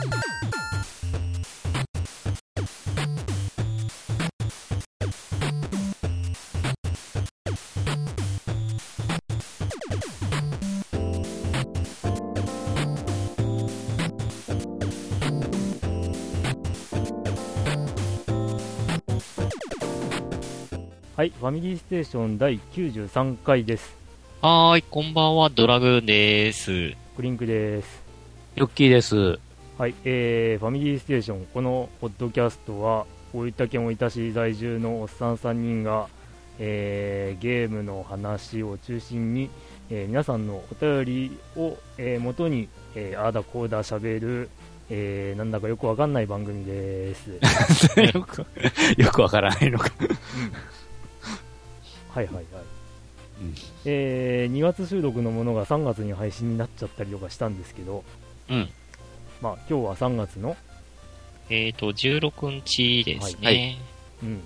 はい、ファミリーステーション第93回です。はーい、こんばんは、ドラグーンです。クリンクです。ヨッキーです。はい、えー、ファミリーステーション、このポッドキャストは、大分県大分市在住のおっさん3人が、えー、ゲームの話を中心に、えー皆さんのお便りを、えー元に、えーあーだこーだしゃべる、えーなんだかよくわかんない番組です。よ く、よくわからないのか。はいはいはい。うんえー2月収録のものが3月に配信になっちゃったりとかしたんですけど、うん。まあ今日は3月の、えっ、と、16日ですね。はいうん、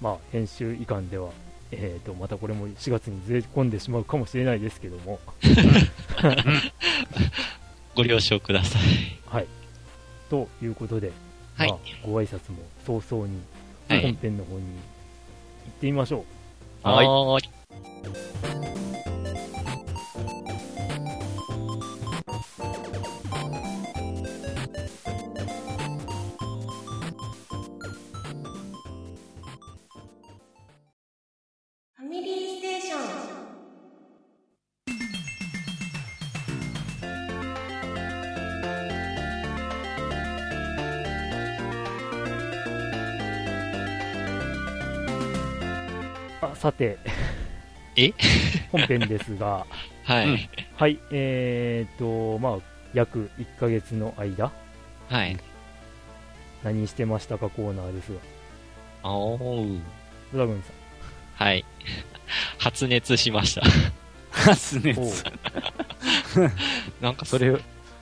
まあ編集以下では、えーと、またこれも4月にずれ込んでしまうかもしれないですけども、ご了承ください。はい。ということで、はいまあ、ご挨拶も早々にはい本編の方に行ってみましょう。はいはーい。さて、え？本編ですが、はい。うんはい、えーと、まあ、約1ヶ月の間、はい。何してましたか？コーナーですが、おー。ドラグンさん。はい。発熱しました。発熱。なんかそれ、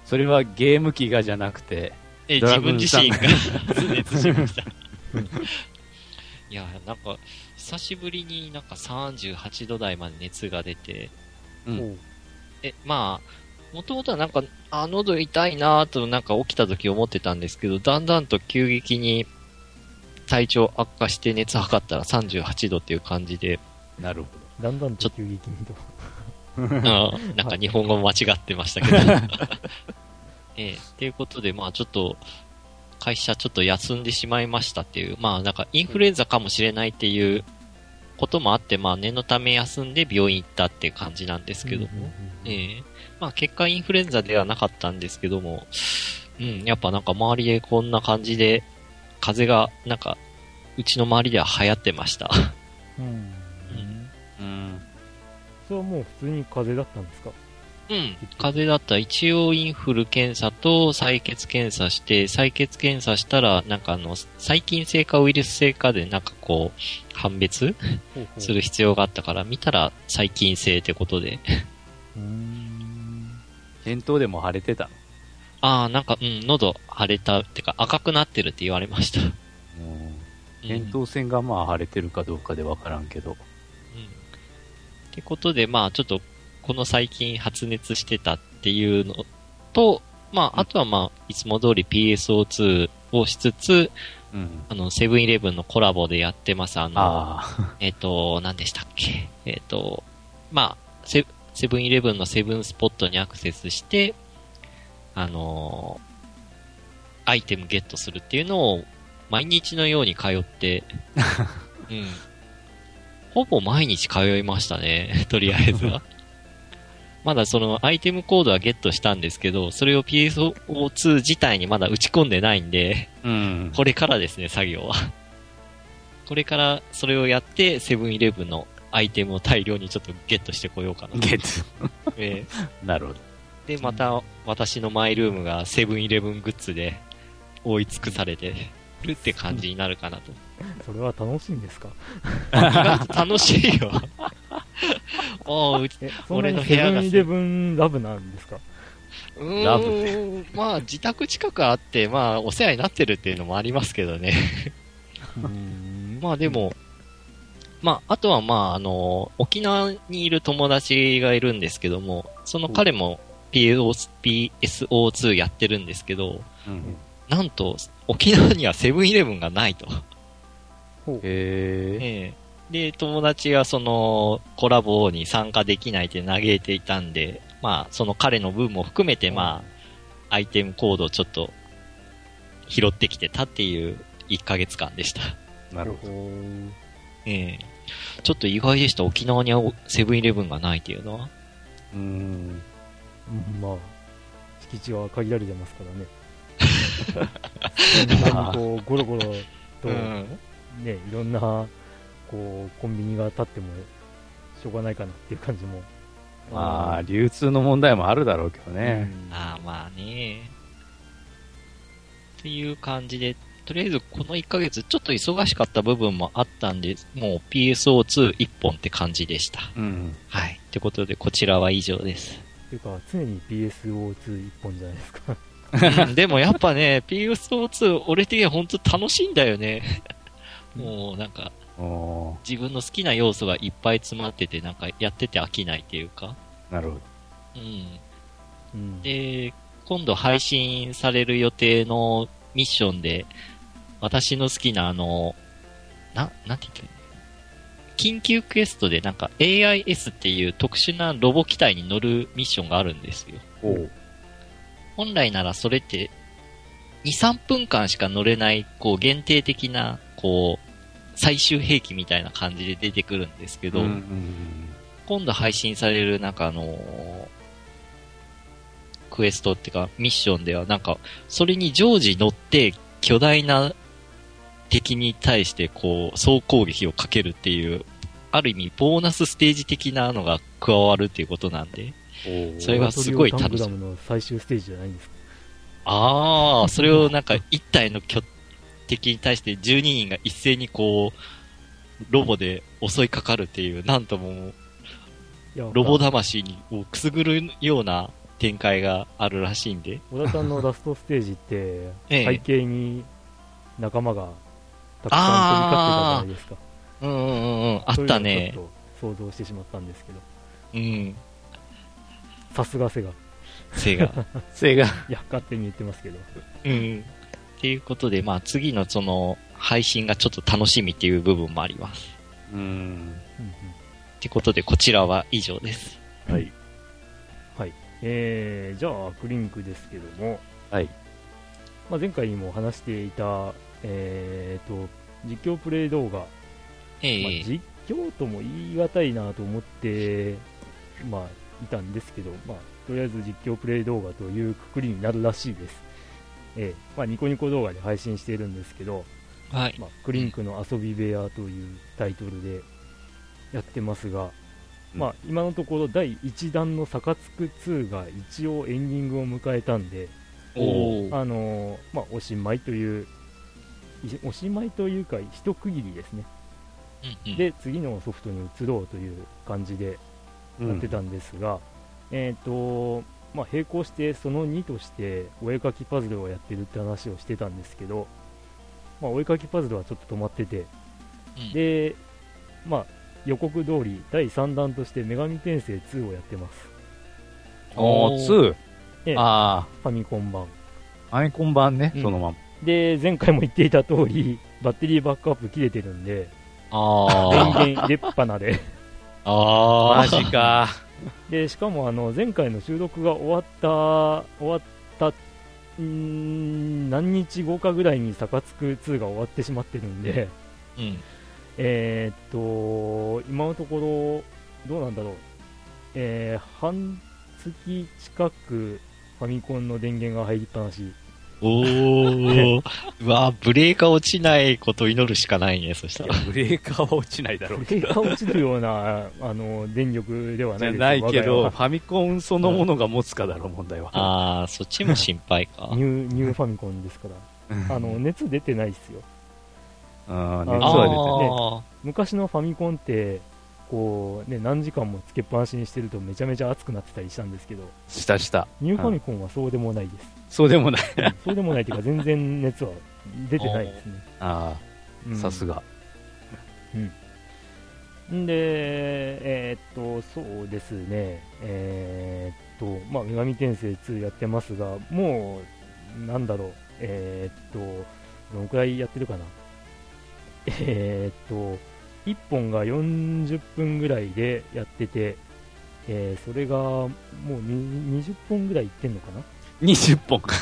それはゲーム機がじゃなくて、え、ド自分自身が発熱しましたうん。いや、なんか、久しぶりになんか38度台まで熱が出て、うん。え、まあ、もともとはなんか、あ、喉痛いなぁとなんか起きた時思ってたんですけど、だんだんと急激に体調悪化して熱測ったら38度っていう感じで、なるほだんだんと急激にと。なんか日本語間違ってましたけど。ええ。っていうことで、まあちょっと、会社ちょっと休んでしまいましたっていう、まあなんかインフルエンザかもしれないっていうこともあって、まあ念のため休んで病院行ったっていう感じなんですけども、ええまあ結果インフルエンザではなかったんですけども、うん、やっぱなんか周りでこんな感じで、風邪がなんか、うちの周りでは流行ってました。うんうんど。うん。それはもう普通に風邪だったんですか？うん。風邪だったら一応インフル検査と採血検査して、採血検査したら、なんかあの、細菌性かウイルス性かでなんかこう、判別する必要があったから、見たら細菌性ってことで。うーんでも腫れてたの？ああ、なんか、うん、喉腫れた、ってか赤くなってるって言われました。うん扁桃腺がまあ腫れてるかどうかでわからんけど。うんってことで、まあちょっと、この最近発熱してたっていうのと、まああとはまあ、いつも通り PSO2 をしつつ、うん。あの、セブンイレブンのコラボでやってます、あの、あ えっ、と、何でしたっけ？えっ、と、まあ、セセブンイレブンのセブンスポットにアクセスして、あのーアイテムゲットするっていうのを毎日のように通って、うん。ほぼ毎日通いましたね、とりあえずは。まだそのアイテムコードはゲットしたんですけど、それを PSO2 自体にまだ打ち込んでないんで、あ。うん。これからですね、作業は。これからそれをやって、セブンイレブンのアイテムを大量にちょっとゲットしてこようかなと。ゲット。え なるほど。ーで、また私のマイルームがセブンイレブングッズで覆い尽くされてるって感じになるかなと。それは楽しいんですか？楽しいよ。おう俺のに部屋がセブンイレブンラブなんですか？うーんラブまあ自宅近くあって、まあお世話になってるっていうのもありますけどね。うん まあでも、まあ、あとはまあ、あの、沖縄にいる友達がいるんですけども、その彼も PSO PSO2 やってるんですけど、うん。なんと、沖縄にはセブンイレブンがないと。ほうへえ。ええで、友達がそのコラボに参加できないって嘆いていたんで、まあ、その彼の分も含めて、まあ、アイテムコードをちょっと拾ってきてたっていう1ヶ月間でした。なるほど。ほ ええちょっと意外でした。沖縄にはセブンイレブンがないっていうのは？うーん。どまあ敷地は限られてますからね こうゴロゴロと、ねいろんなこうコンビニが立ってもしょうがないかなっていう感じもまあ、流通の問題もあるだろうけどね。ああ、まあね。っていう感じで、とりあえずこの1ヶ月ちょっと忙しかった部分もあったんで、もう PSO21 本って感じでした。うん。はい。ってことで、こちらは以上です。っていうか常に PSO2 一本じゃないですかうんでもやっぱね、PSO2 俺的には本当楽しいんだよね。もうなんか、自分の好きな要素がいっぱい詰まってて、なんかやってて飽きないっていうか。なるほど。うん。うんで、今度配信される予定のミッションで、私の好きなあの、な、なんて言ったらいいの？緊急クエストでなんか AIS っていう特殊なロボ機体に乗るミッションがあるんですよ。本来ならそれって、2、3分間しか乗れない、こう限定的な、こう、最終兵器みたいな感じで出てくるんですけど、うんうん今度配信されるなんかあのクエストっていうかミッションではなんか、それに常時乗って巨大な敵に対してこう、総攻撃をかけるっていう、ある意味ボーナスステージ的なのが加わるっていうことなんで、それがすごい楽しい。タングダムの最終ステージじゃないんですか？ああ、それをなんか一体の巨敵に対して12人が一斉にこう、ロボで襲いかかるっていう、なんともロボ魂にをくすぐるような展開があるらしいんで。小田さんのラストステージって、ええ背景に仲間がたくさん飛び交ってたじゃないですか。うんうんうんうん。あったねちょっと想像してしまったんですけど、うん。さすがセガ。セガ。せが、いや、勝手に言ってますけど。うん。っていうことで、まあ次のその、配信がちょっと楽しみっていう部分もあります。うん。うんってことで、こちらは以上です。はい。うんはい。えー、じゃあ、アクリンクですけども、はい。まあ、前回にも話していた、えーと、実況プレイ動画、まあ、ええ実況とも言い難いなと思って、まあ、いたんですけど、まあ、とりあえず実況プレイ動画というくくりになるらしいです。ええまあ、ニコニコ動画で配信しているんですけど、はい。まあ、クリンクの遊び部屋というタイトルでやってますが、うんまあ、今のところ第1弾の「サカツク2」が一応エンディングを迎えたんで、おー。あのーまあ、おしまいという、いおしまいというか、一区切りですね。うんうん、で、次のソフトに移ろうという感じでやってたんですが、えっ、と、まあ、並行してその2としてお絵かきパズルをやってるって話をしてたんですけど、まあ、お絵かきパズルはちょっと止まってて、うん、で、まあ、予告通り第3弾として女神転生2をやってます。おー、2。ええあファミコン版。あ、アイコン版ね、うんそのまま。で、前回も言っていた通り、バッテリーバックアップ切れてるんで、あ電ー。源入れっぱなで。あマジか。で、しかもあの、前回の収録が終わった、終わった、ん、何日後かぐらいにサカツク2が終わってしまってるんで、うん。えーっと、今のところ、どうなんだろう。えー、半月近くファミコンの電源が入りっぱなし。おー。う わブレーカー落ちないことを祈るしかないね、そしたら。ブレーカーは落ちないだろうブけど。レーカー落ちるような、あの、電力ではないないけど、ファミコンそのものが持つかだろう、問題は。あー、そっちも心配か。ニュー、ニューファミコンですから。あの、熱出てないっすよ。あー熱あは出てね。あ昔のファミコンって、こうね、何時間もつけっぱなしにしてるとめちゃめちゃ熱くなってたりしたんですけど、したした。ニューファミコンはそうでもないです。そうでもない。うんそうでもないっていうか、全然熱は出てないですね。あうんあ、さすが。んで、えーっと、そうですね、えーっと、まあ、女神転生2やってますが、もう、なんだろう、えーっと、どのくらいやってるかな。えーっと、1本が40分ぐらいでやってて、えーそれがもうに20本ぐらいいってんのかな20本か。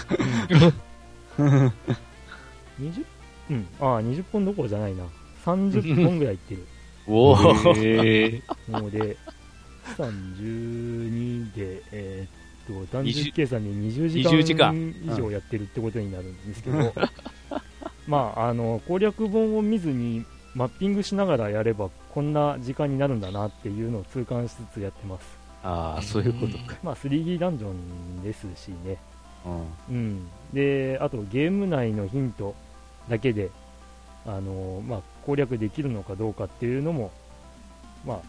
20うん、ああ、20本どころじゃないな。30本ぐらいいってる。おー。へーので、32で、えーっと、単純計算で20時20時間間以上やってるってことになるんですけど、まあ、あの、攻略本を見ずに、マッピングしながらやれば、こんな時間になるんだなっていうのを痛感しつつやってます。ああ、そういうことか。まあ、3D ダンジョンですしね。うん。うん。で、あと、ゲーム内のヒントだけで、あの、まあ、攻略できるのかどうかっていうのも、まあ、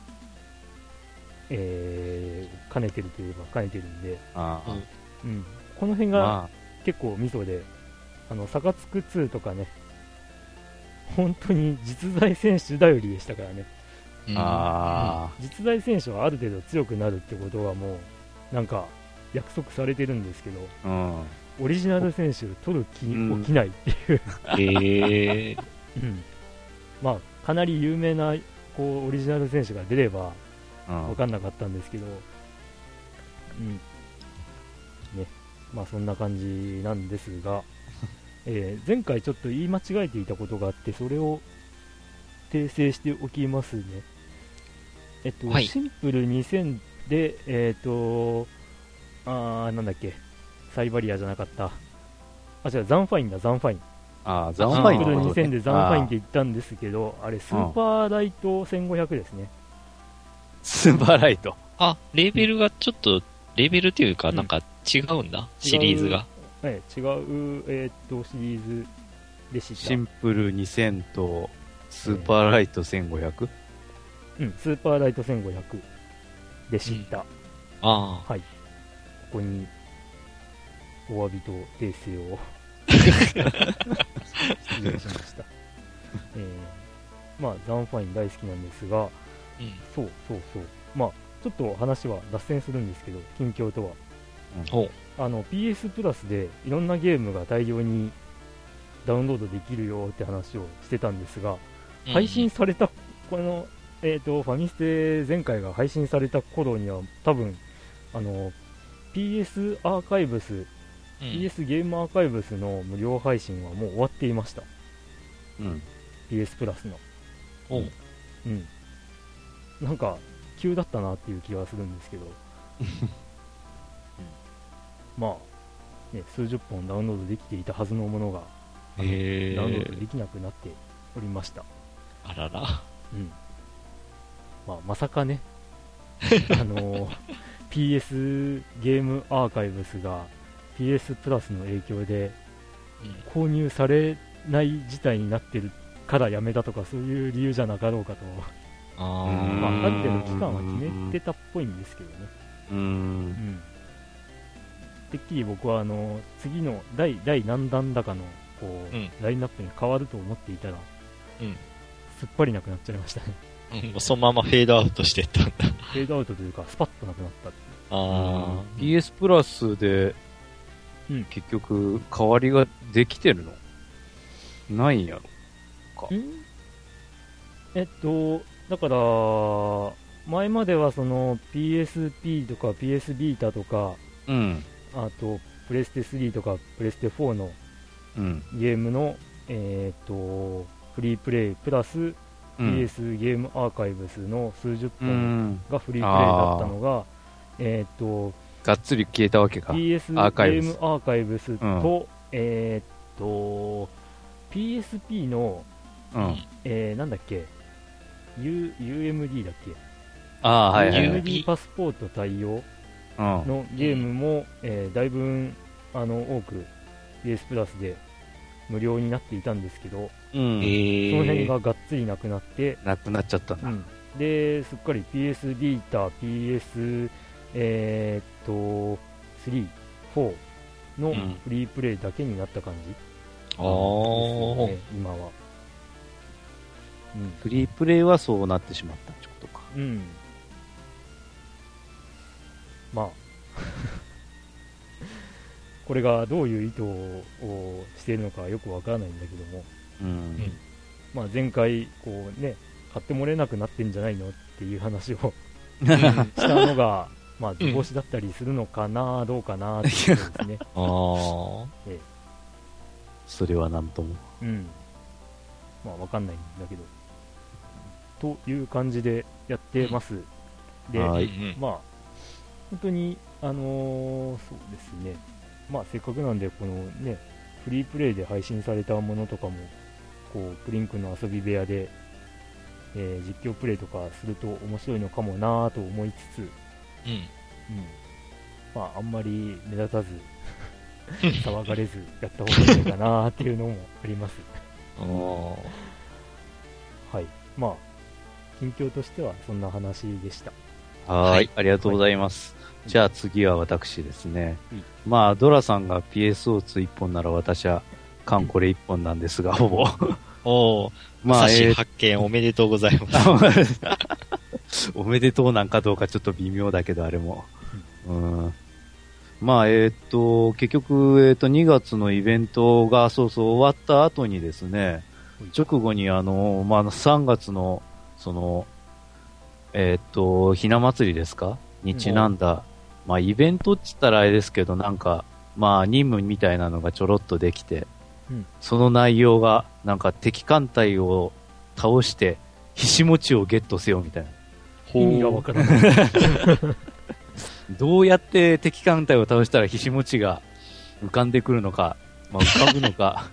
えー、兼ねてるといえば兼ねてるんで、ああ。うん。この辺がま結構ミソで、あの、サカツク2とかね、本当に実在選手頼りでしたからね。うんあ、あ実在選手はある程度強くなるってことはもう、なんか、約束されてるんですけど、あ。うん。オリジナル選手取る気うん起きないっていう、へえ。うんまあ、かなり有名なこうオリジナル選手が出ればうん分かんなかったんですけど、うんねまあ、そんな感じなんですが、えー前回ちょっと言い間違えていたことがあって、それを訂正しておきますね。えっと、はいシンプル2000で、えっ、と、あーなんだっけ、サイヴァリアじゃなかった。あ、違う、ザンファインだ、ザンファイン。ああ、ザンファインシンプルのことね2000でザンファインって言ったんですけど、あれ、スーパーライト1500ですね。スーパーライト。あ、レーベルがちょっと、レーベルっていうか、うんなんか違うんだ、シリーズが。ええ違う、えーっと、シリーズでした。シンプル2000と、スーパーライト 1500? うん、スーパーライト1500でした。ああ。ここに、お詫びと訂正を失礼しました。えーまあ、ザンファイン大好きなんですが、うん。そうそうそう。まあ、ちょっと話は脱線するんですけど、近況とは。ほう。あの PS プラスでいろんなゲームが大量にダウンロードできるよって話をしてたんですが、配信された、この、えー、とファミステ前回が配信された頃には、多分あの PS アーカイブス、うん、PS ゲームアーカイブスの無料配信はもう終わっていました、うん。PS プラスの。ほう。うん。なんか、急だったなっていう気がするんですけど、う んまあ、ね、数十本ダウンロードできていたはずのものが、ダウンロードえ。できなくなっておりました。あらら。うん。まあ、まさかね、あのー PS ゲームアーカイブスが PS プラスの影響で購入されない事態になってるからやめたとかそういう理由じゃなかろうかと、あうんまあ、あ。ある程度期間は決めてたっぽいんですけどね。う。うんん。てっきり僕はあの次の第第何弾だかのこう、うんラインナップに変わると思っていたら、うんすっぱりなくなっちゃいましたね。うん、そのままフェードアウトしてったんだ。フェードアウトというか、スパッとなくなった。あ PS プラスでうん、結局、代わりができてるの？ないんやろか。ん？えっと、だから、前まではその PSP とか PS ビータとか、うん。あと、プレステ3とかプレステ4のうん。ゲームの、えっと、フリープレイプラスうん。PS ゲームアーカイブスの数十う本ん。がフリープレイだったのが、えっと、がっつり消えたわけか。PS ゲームアーカイブスと、えっと、PSP の、うん。えー、なんだっけ、U、UMD だっけ？ああ、はいはいはい。UMD パスポート対応うん。のゲームも、えーだいぶあの多く PS プラスで無料になっていたんですけど、うん。その辺ががっつりなくなって、なくなっちゃったんだ。うん、ですっかり PS ビータ、PS、えーっと、3、4のうんフリープレイだけになった感じああ。ね、今は。フリープレイはそうなってしまったってことか。うん。うん。まあ、これがどういう意図をしているのかよくわからないんだけども、うん。まあ、前回こう、ね、買ってもらえなくなってんじゃないのっていう話を したのが、まあ、図星だったりするのかな、どうかなっていうことですね。ああ。それはなんとも。うん。まあ、わかんないんだけど。という感じでやってます。で、まあ、本当に、あのーそうですね、まあ、せっかくなんで、このね、フリープレイで配信されたものとかも、こう、プリンクの遊び部屋で、えー実況プレイとかすると面白いのかもなぁと思いつつ、うん。うん。まあ、あんまり目立たず、騒がれずやった方がいいかなっていうのもあります。あーはい。まあ、近況としてはそんな話でした。ははいい。ありがとうございます。じゃあ次は私ですねうん。まあ、ドラさんが PSO2 一本なら私はカンコレ一本なんですが、ほぼ。おー、まあ、えー発見おめでとうございます。おめでとうなんかどうかちょっと微妙だけど、あれも。うん。まあ、えーっと、結局、えーっと、2月のイベントが、そうそう、終わった後にですね、直後にあの、まあ、3月の、その、えーっと、ひな祭りですか？にちなんだ、まあ、イベントって言ったらあれですけど、なんか、まあ、任務みたいなのがちょろっとできて、うんその内容が、なんか敵艦隊を倒して、ひしもちをゲットせよみたいな。意味がわからない。どうやって敵艦隊を倒したらひしもちが浮かんでくるのか、まあ、浮かぶのか、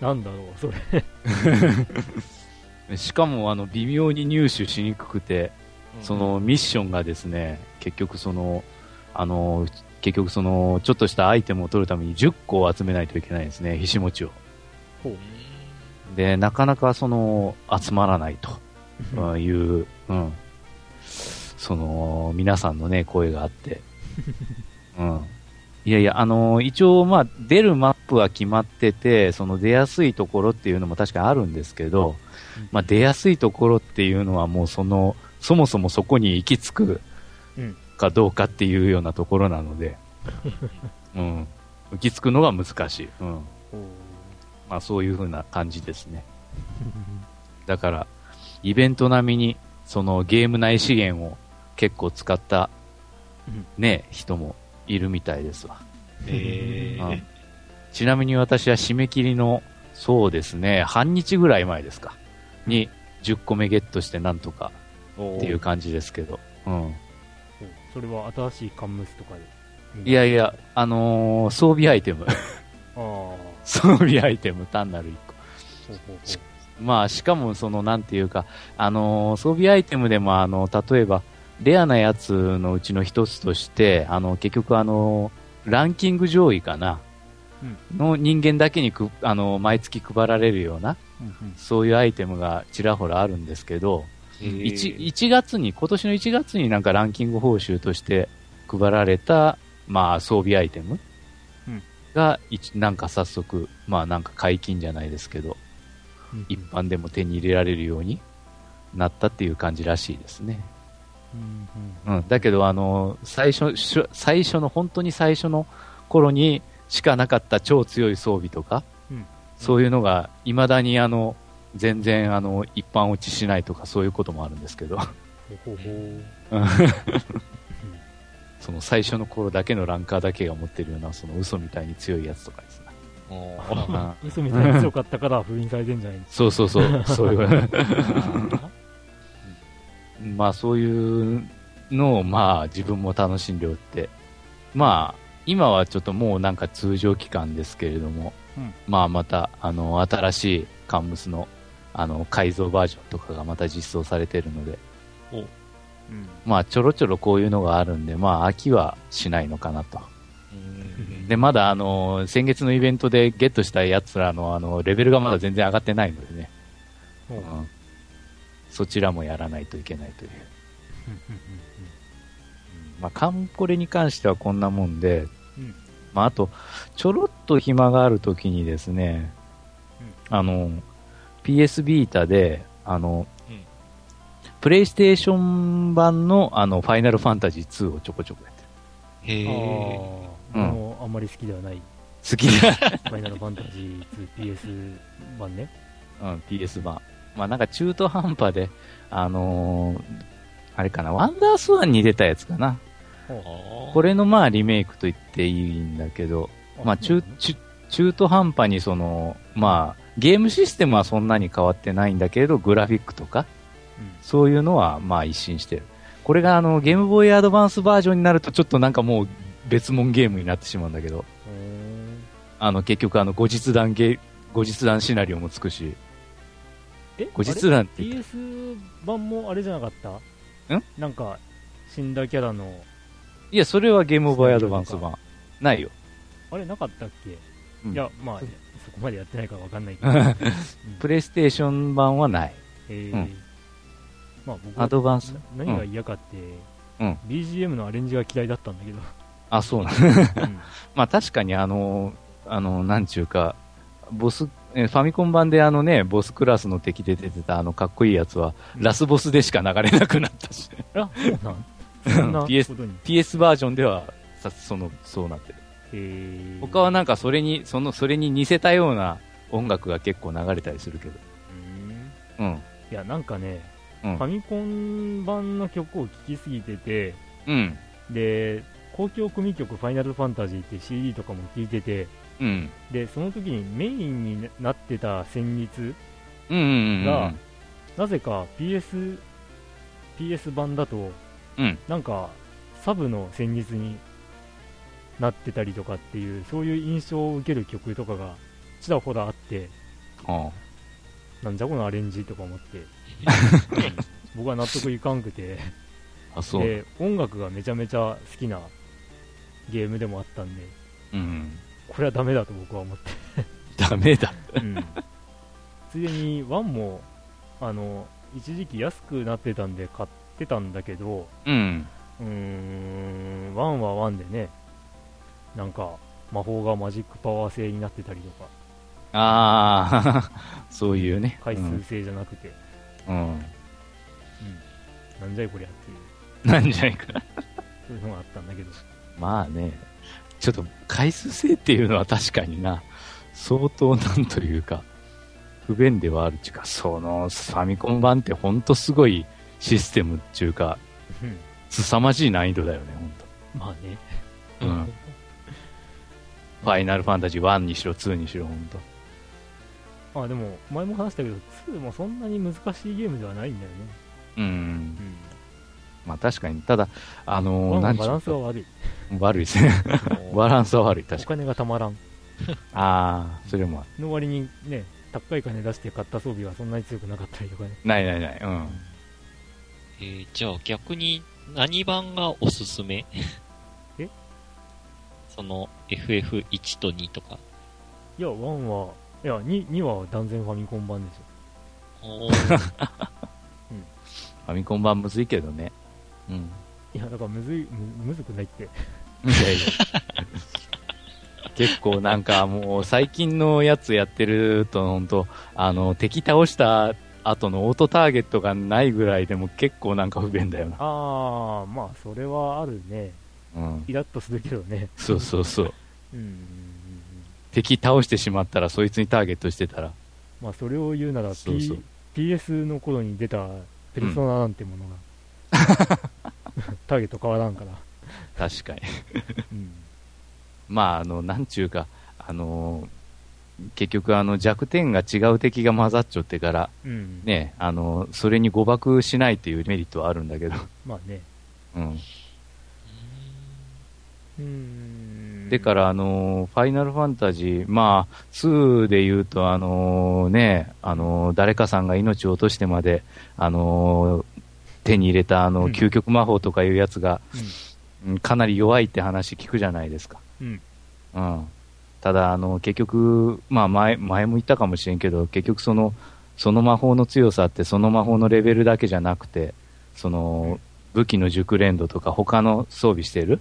なんだろう、それ。しかもあの微妙に入手しにくくて、そのミッションがですね、結局その、あの、結局その、ちょっとしたアイテムを取るために10個を集めないといけないんですね、ひしもちを。で、なかなかその、集まらないとうんいう、うん。その、皆さんのね、声があって。うん。いやいや、あの一応、まあ、出るマップは決まってて、その出やすいところっていうのも確かにあるんですけど、まあ、出やすいところっていうのはもうその、そもそもそこに行き着くうんかどうかっていうようなところなので、うん。行き着くのが難しい。うん。まあ、そういう風な感じですね。だから、イベント並みに、そのゲーム内資源を結構使ったうん、ね、人もいるみたいですわ。えーうんちなみに私は締め切りの、そうですね、半日ぐらい前ですか、に10個目ゲットしてなんとかっていう感じですけど、うん。それは新しいカンムスとかで？いやいや、あのー装備アイテム、装備アイテム単なる1個。うほうほう。まあ、しかも、その、なんていうか、あのー装備アイテムでも、あの、例えば、レアなやつのうちの一つとして、あの、結局、あのランキング上位かな、の人間だけにく、あの毎月配られるような、うんうんそういうアイテムがちらほらあるんですけど、えー 1, 1月に、今年の1月になんかランキング報酬として配られた、まあ、装備アイテムうん。が、一なんか早速、まあなんか解禁じゃないですけど、うん一般でも手に入れられるようになったっていう感じらしいですね。うんうん。だけど、あの、最初、最初の、本当に最初の頃にしかなかった超強い装備とか、うん。そういうのが、未だにあの、全然あの、一般落ちしないとかそういうこともあるんですけど、その最初の頃だけのランカーだけが持ってるような、その嘘みたいに強いやつとかですね。嘘みたいに強かったから封印されてんじゃない。そうそうそう、そういう。あ まあそういうのをまあ自分も楽しんでおって、まあ今はちょっともうなんか通常期間ですけれども、うん。まあまたあの新しいカンムスのあの改造バージョンとかがまた実装されているので、うん。まあちょろちょろこういうのがあるんで、まあ飽きはしないのかなと。うん。で、まだあの先月のイベントでゲットしたやつらのあのレベルがまだ全然上がってないのでね、ほううん。そちらもやらないといけないという。まあ、カンコレに関してはこんなもんで、うん。まあ、あと、ちょろっと暇があるときにですね、あの、PS ビータで、あの、うんプレイステーション版の、あの、ファイナルファンタジー2をちょこちょこやってる。へえ。あーあの、あんまり好きではない、好きだ。ファイナルファンタジー 2PS 版ね。うん、PS 版。まあなんか中途半端で、あのーあれかな、ワンダースワンに出たやつかな。ここれのまあリメイクと言っていいんだけど、まあ中、中、中途半端にその、まあ、ゲームシステムはそんなに変わってないんだけれど、グラフィックとか、そういうのはまあ一新してる。これがあの、ゲームボーイアドバンスバージョンになるとちょっとなんかもう別物ゲームになってしまうんだけど、うんあの、結局あの、後日談ゲー、後日談シナリオもつくし、え？後日談って PS 版もあれじゃなかった？ん？なんか、死んだキャラの、いや、それはゲームボーイアドバンス版。ないよ。あれ？なかったっけ、うん。いや、まあ、そこまでやってないからわかんないけど。プレイステーション版はない。えーうん。まあ僕はアドバンス？な何が嫌かって、うん。BGM のアレンジが嫌いだったんだけど、あ、そうなんうん。まあ確かにあの、あの、なんちゅうか、ボス、えファミコン版であのね、ボスクラスの敵で出てたあのかっこいいやつは、ラスボスでしか流れなくなったし、あ、そう PS バージョンでは、さその、そうなってる。えー他はなんかそれに、その、それに似せたような音楽が結構流れたりするけど。うんうん。いや、なんかね、うんファミコン版の曲を聴きすぎてて、うん。で、公共組曲ファイナルファンタジーって CD とかも聴いてて、うん。で、その時にメインになってた旋律うんうんうん。が、なぜか PS、PS 版だと、うんなんか、サブの旋律になってたりとかっていう、そういう印象を受ける曲とかがちらほらあって、はなんじゃこのアレンジとか思って、僕は納得いかんくて、あ、あ、そう。で、音楽がめちゃめちゃ好きなゲームでもあったんで、うん。これはダメだと僕は思って、ダメだ。うんついでに1も、あの、一時期安くなってたんで買ってたんだけど、うん。うーん、1は1でね、なんか、魔法がマジックパワー制になってたりとか、ああ、そういうね。回数制じゃなくて、うん。うん。うん、なんじゃいこりゃっていう、なんじゃないか。そういうのがあったんだけど、まあね、ちょっと回数制っていうのは確かにな、相当なんというか、不便ではあるっていうか、そのファミコン版ってほんとすごいシステムっていうか、うん凄まじい難易度だよね、まあね、ほんと。うん。ファイナルファンタジー1にしろ2にしろ、ほんと。あでも、前も話したけど、2もそんなに難しいゲームではないんだよね。うん。うんまあ確かに、ただ、あのー、1なんちゅはバランスがう悪い。か、悪いですね。バランスは悪い、お確かに。金がたまらん。ああ、それもあるの割にね、高い金出して買った装備がそんなに強くなかったりとかね。ないないない、うん。えーじゃあ逆に何番がおすすめ？えその FF1 と2とか。いや、1は、いや、2, 2は断然ファミコン版でしおー ファミコン版むずいけどね。うん。ょ。いや、だからむずい、むむずくないって。いやいや 結構なんかもう最近のやつやってると本当あの敵倒した後のオートターゲットがないぐらいでも結構なんか不便だよな。あー、まあ、それはあるね。うん。イラッとするけどね。そうそうそう。うんうんうんうん。敵倒してしまったらそいつにターゲットしてたら。まあ、それを言うなら、そうそう PS の頃に出たペルソナなんてものが、ターゲット変わらんから。確かに。うん。まああの、なんちゅうか、あの結局あの弱点が違う敵が混ざっちゃってから、うん。ね、あの、それに誤爆しないっていうメリットはあるんだけど、まあね。うん。でから、あのファイナルファンタジー、まあ、2で言うと、あのね、あの誰かさんが命を落としてまで、あの手に入れた、あの、うん究極魔法とかいうやつが、うん、うんかなり弱いって話聞くじゃないですか。うん。うん。ただ、あの、結局、まあ前、前も言ったかもしれんけど、結局その、その魔法の強さってその魔法のレベルだけじゃなくて、その、武器の熟練度とか他の装備してるうん。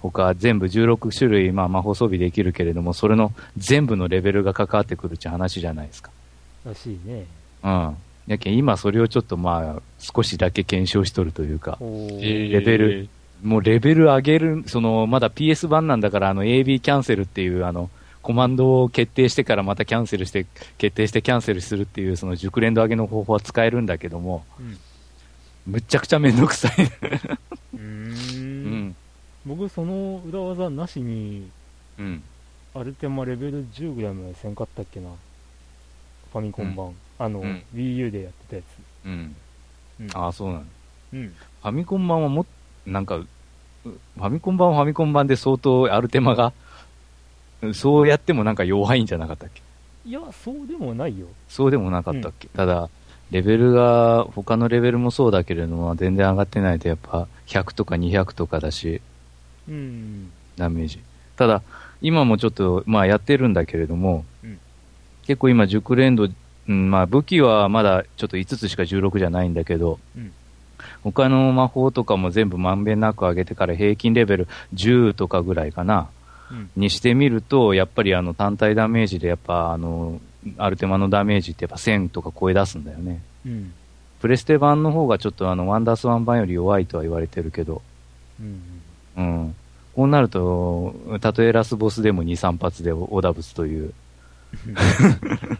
他全部16種類、まあ、魔法装備できるけれども、それの全部のレベルが関わってくるって話じゃないですか。らしいね。うん。やけん今それをちょっとまあ、少しだけ検証しとるというか、レベルもうレベル上げる、その、まだ PS 版なんだから、あの、AB キャンセルっていう、あの、コマンドを決定してからまたキャンセルして、決定してキャンセルするっていう、その熟練度上げの方法は使えるんだけども、うんむっちゃくちゃめんどくさい。うん。僕、その裏技なしに、うん。アルテマレベル10ぐらいまでせんかったっけな。ファミコン版。あの、うん Wii U でやってたやつ。うん。うん。ああ、そうなの。うん。ファミコン版はもっ、なんか、うファミコン版はファミコン版で相当アルテマが、うんそうやってもなんか弱いんじゃなかったっけ？いや、そうでもないよ。そうでもなかったっけ、ただ、レベルが、他のレベルもそうだけれども、全然上がってないとやっぱ100とか200とかだし、うん。ダメージ。ただ、今もちょっと、まあやってるんだけれども、うん結構今熟練度、うん、まあ武器はまだちょっと5つしか16じゃないんだけど、うん他の魔法とかも全部まんべんなく上げてから平均レベル10とかぐらいかな、うん。にしてみると、やっぱりあの単体ダメージでやっぱあの、アルテマのダメージってやっぱ1000とか超え出すんだよね。うん。プレステ版の方がちょっとあの、ワンダースワン版より弱いとは言われてるけど、うん。うん。こうなると、たとえラスボスでも2、3発でオダブツという、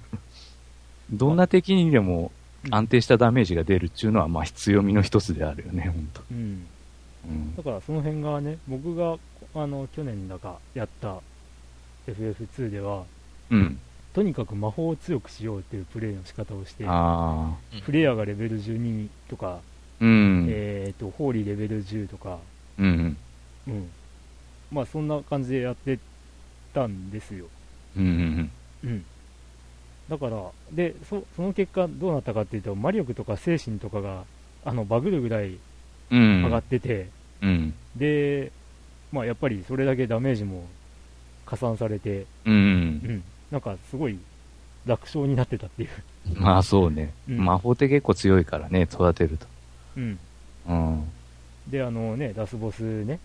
どんな敵にでも安定したダメージが出るっていうのは、まあ強みの一つであるよね、ほんと。うん。うんだ。からその辺がね、僕が、あの、去年だかやった FF2 では、うん。とにかく魔法を強くしようっていうプレイの仕方をして、ああ。フレアがレベル12とか、うん。えっ、と、ホーリーレベル10とか、うん。うん。まあそんな感じでやってたんですよ。うん。うん。うん。だから、で、そその結果どうなったかっていうと、魔力とか精神とかが、あの、バグるぐらいうん。上がってて、うん。で、まあやっぱりそれだけダメージも加算されて、う。うんん。なんかすごい楽勝になってたっていう。まあそうね。うん魔法って結構強いからね、育てると。うん。うん。で、あのね、ラスボスね、うん。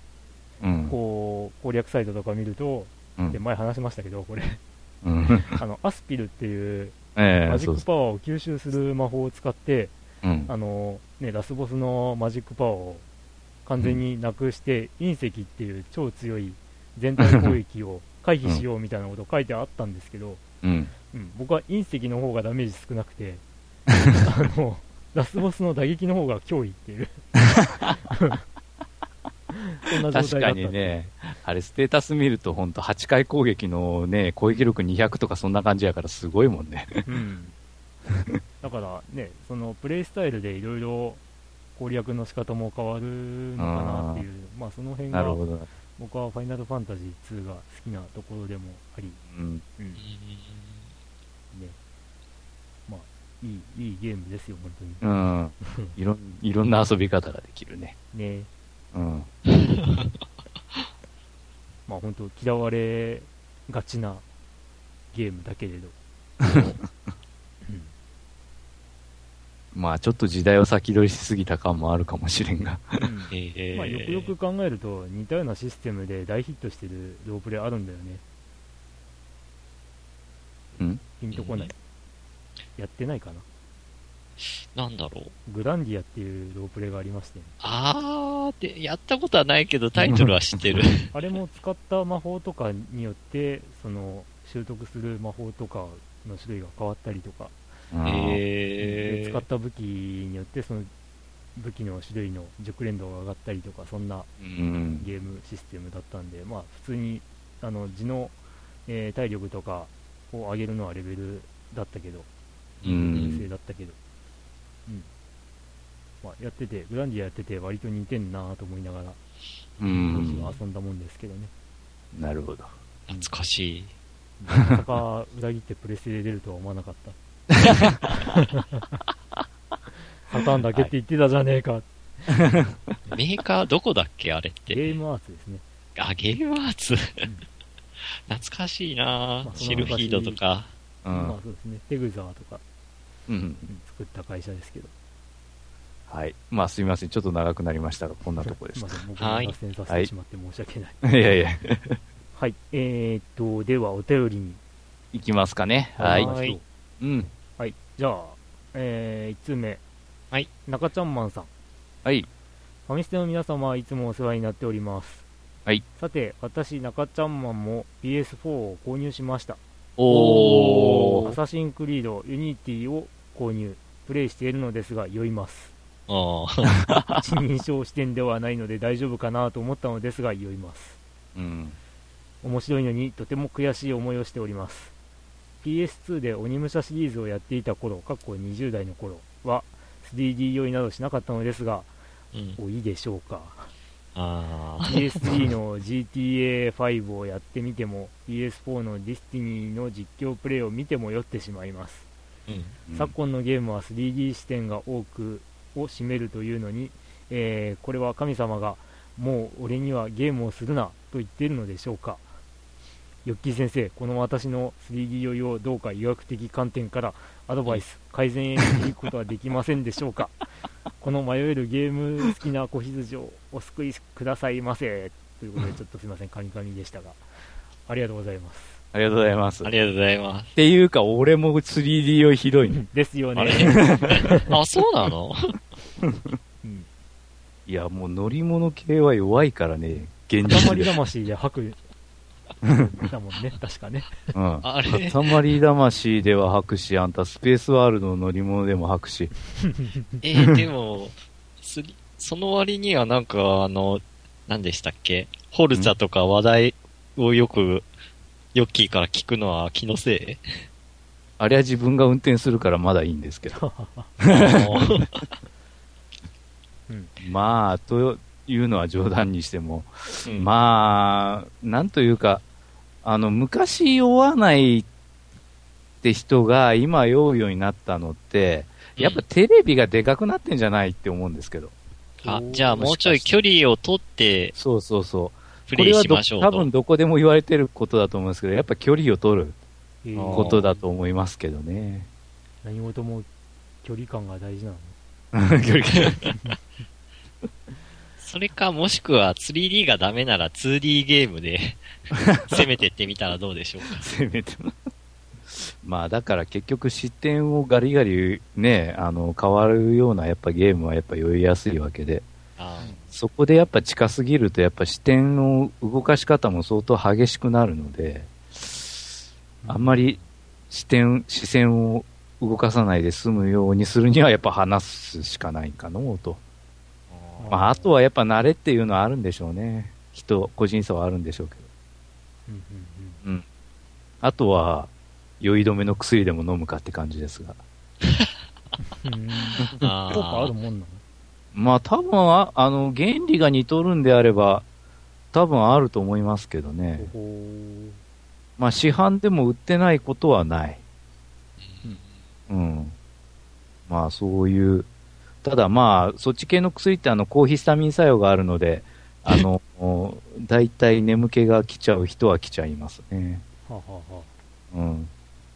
こう、攻略サイトとか見ると、うんで、前話しましたけど、これ、うん。あの、アスピルっていうマジックパワーを吸収する魔法を使って。あの、ね、ラスボスのマジックパワーを完全になくして、隕石っていう超強い全体攻撃を 回避しようみたいなこと書いてあったんですけど、うん。うん、僕は隕石の方がダメージ少なくて、あの、ラスボスの打撃の方が脅威っていう。確かにね、あれステータス見ると本当8回攻撃のね、攻撃力200とかそんな感じやからすごいもんね。うん。だからね、そのプレイスタイルでいろいろ攻略の仕方も変わるのかなっていう、まあその辺が。僕はファイナルファンタジー2が好きなところでもあり、うん。うん、ね、まあいい、いいゲームですよ、本当に。うん。いろん、いろんな遊び方ができるね。ね、うん。まあ本当嫌われがちなゲームだけれど。うんまあちょっと時代を先取りしすぎた感もあるかもしれんが。うん えーまあ、よくよく考えると似たようなシステムで大ヒットしてるロープレあるんだよね。うんピンとこない。やってないかな。なんだろう。グランディアっていうロープレがありまして、あー、で、やったことはないけど、タイトルは知ってる。あれも使った魔法とかによって、その習得する魔法とかの種類が変わったりとか、うんえーで使っ、た武器によってその武器の種類の熟練度が上がったりとか、そんなうん。ゲームシステムだったんで、まあ、普通にあの地の、えー体力とかを上げるのはレベルだったけど、うん人生だったけど、うんまあ、やってて、グランディアやってて、割と似てんなと思いながら、う当時んは。遊んだもんですけどね、なるほど。懐かしい。まさか裏切ってプレステで出るとは思わなかった。サターンだけって言ってたじゃねえか、メーカーどこだっけあれって。ゲームアーツですね。あ、ゲームアーツ。懐かしいなまあシルフィードとか。うんまあそうですね、テグザーとか、作った会社ですけど。はい。まあすみません。ちょっと長くなりましたが、こんなとこですすいま。せん、僕はいが脱線させてしまって申し訳ない。いやいや、はい、えー、っと、ではお便りにいきますかね。はい。行きましょううん。はい、じゃあ、えー、1通目。はい。中ちゃんマンさん。はい。ファミステの皆様はいつもお世話になっております。はい。さて、私、中ちゃんマンも PS4 を購入しました。おー。アサシンクリード、ユニティを購入。プレイしているのですが、酔います。一人称視点ではないので大丈夫かなと思ったのですが、酔います。うん。面白いのにとても悔しい思いをしております PS2 で鬼武者シリーズをやっていた頃かっこ20代の頃は 3D 酔いなどしなかったのですがうん。おいいでしょうかあー。PS3 の GTA5 をやってみても PS4 のディスティニーの実況プレイを見ても酔ってしまいます、うん。昨今のゲームは 3D 視点が多くを占めるというのに、えーこれは神様がもう俺にはゲームをするなと言っているのでしょうか。ヨッキー先生この私の 3D 酔いをどうか医学的観点からアドバイス改善へ導くことはできませんでしょうか。この迷えるゲーム好きな子羊をお救いくださいませ。ということでちょっとすいません。カニカニでしたが。ありがとうございますありがとうございます。っありがとうございます。ていうか、俺も 3D 酔いひどいね。ですよね あ、そうなの？うんいや、もう乗り物系は弱いからね、現塊実で。魂で吐くだもんね 確かねうん。あれ？塊魂では吐くし、あんたスペースワールドの乗り物でも吐くし。えーでも、その割にはなんか、あの、何でしたっけ？ホルツァとか話題をよく、ヨッキーから聞くのは気のせい？あれは自分が運転するからまだいいんですけど。まあ、というのは冗談にしても、うんまあ、なんというか、あの、昔酔わないって人が今酔うようになったのって、やっぱテレビがでかくなってんじゃないって思うんですけど。あ、じゃあもうちょい距離を取ってそうそうそう。プレイしましょうと。これはど多分どこでも言われてることだと思うんですけど、やっぱ距離を取ることだと思いますけどね。何事も距離感が大事なの 距離 それか、もしくは 3D がダメなら 2D ゲームで 攻めてってみたらどうでしょうか。せめても。まあだから結局失点をガリガリね、あの、変わるようなやっぱゲームはやっぱ酔いやすいわけで、あそこでやっぱ近すぎるとやっぱ視点の動かし方も相当激しくなるので、あんまり視点、視線を動かさないで済むようにするにはやっぱ話すしかないかのと。ーまああとはやっぱ慣れっていうのはあるんでしょうね。人、個人差はあるんでしょうけど。うんうんあとは、酔い止めの薬でも飲むかって感じですが。効果あるもんなの？まあ多分あ、あの、原理が似とるんであれば、多分あると思いますけどね。まあ市販でも売ってないことはない。うん。まあそういう、ただまあ、そっち系の薬ってあの、抗ヒスタミン作用があるので、あの、大体眠気が来ちゃう人は来ちゃいますね。はあはあはあうん。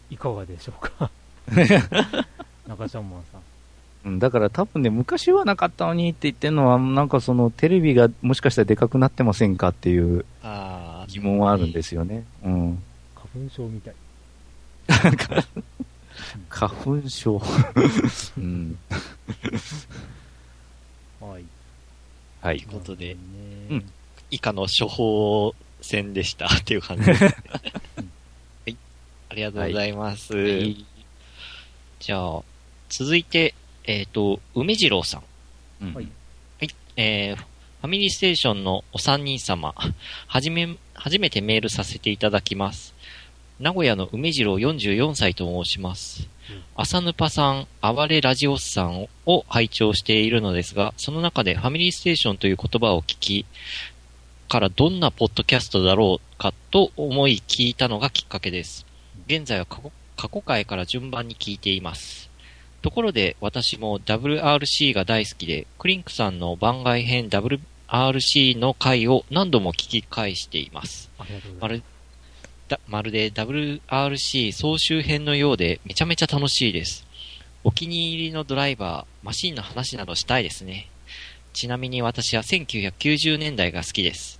いかがでしょうか？中ちゃんマンさんだから多分ね、昔はなかったのにって言ってるのは、なんかそのテレビがもしかしたらでかくなってませんかっていう疑問はあるんですよね。うん。花粉症みたい花粉症。うん。はいはいという。ことで、ねうん以下の処方箋でした っていう感じです、ね。はい。ありがとうございます。じゃあ、続いて、えっ、と、梅次郎さん。うんはいえー、ファミリーステーションのお三人様、はじめ、初めてメールさせていただきます。名古屋の梅次郎44歳と申しますうん。朝ぬぱさん、暴れラジオスさんを拝聴しているのですが、その中でファミリーステーションという言葉を聞き、からどんなポッドキャストだろうかと思い聞いたのがきっかけです。現在は過去過去回から順番に聞いています。ところで私も WRC が大好きで、クリンクさんの番外編 WRC の回を何度も聞き返しています。まるだまるで WRC 総集編のようでめちゃめちゃ楽しいです。お気に入りのドライバー、マシンの話などしたいですね。ちなみに私は1990年代が好きです。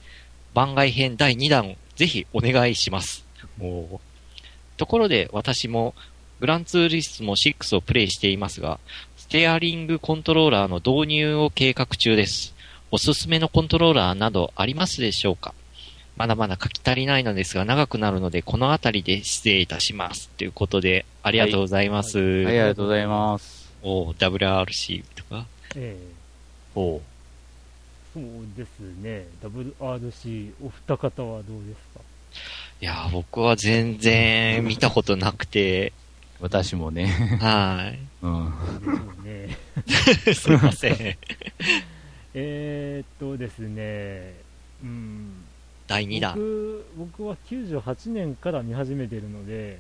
番外編第2弾、ぜひお願いします。ところで私もグランツーリスモ6をプレイしていますが、ステアリングコントローラーの導入を計画中です。おすすめのコントローラーなどありますでしょうか？まだまだ書き足りないのですが、長くなるので、この辺りで失礼いたします。ということで、ありがとうございます。はい、ありがとうございます。お WRC とか？ええおうそうですね。WRC、お二方はどうですか？いやー、僕は全然見たことなくて、私もね。はうん。ね。い。すいません。えーっとですね、うん、第2弾。僕僕は98年から見始めてるので、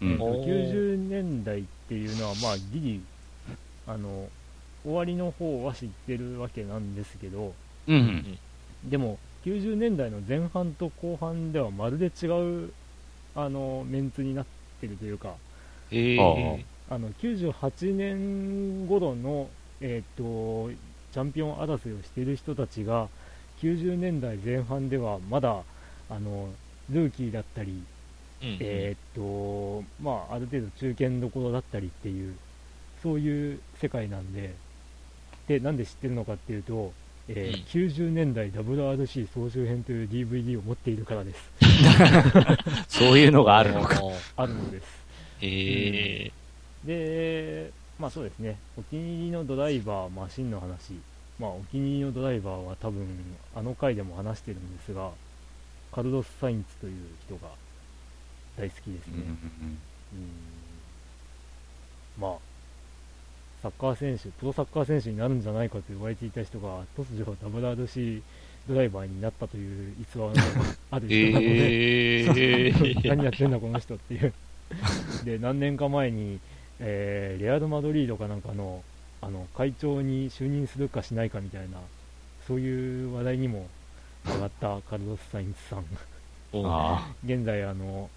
うんおー90年代っていうのは、まあ、ギリ、あの、終わりの方は知ってるわけなんですけど、うん。でも、90年代の前半と後半ではまるで違う、あの、メンツになってるというか、えー、あの、98年頃の、えっ、と、チャンピオン争いをしている人たちが、90年代前半ではまだ、あの、ルーキーだったり、うんえーっと、まあ、ある程度中堅どころだったりっていう、そういう世界なんで、で、なんで知ってるのかっていうと、えーうん90年代 WRC 総集編という DVD を持っているからです。そういうのがあるのか。あるのです。えで、まあそうですね、お気に入りのドライバー、マシンの話、まあお気に入りのドライバーは多分、あの回でも話してるんですが、カルロス・サインツという人が大好きですね。うんまあ、サッカー選手、プロサッカー選手になるんじゃないかと言われていた人が、突如 WRC ドライバーになったという逸話のあるー、人なので、えー、何やってんだこの人っていう。で、何年か前に、えーレアル・マドリードかなんかの、あの、会長に就任するかしないかみたいな、そういう話題にも上がったカルロス・サインツさん。現在、あの、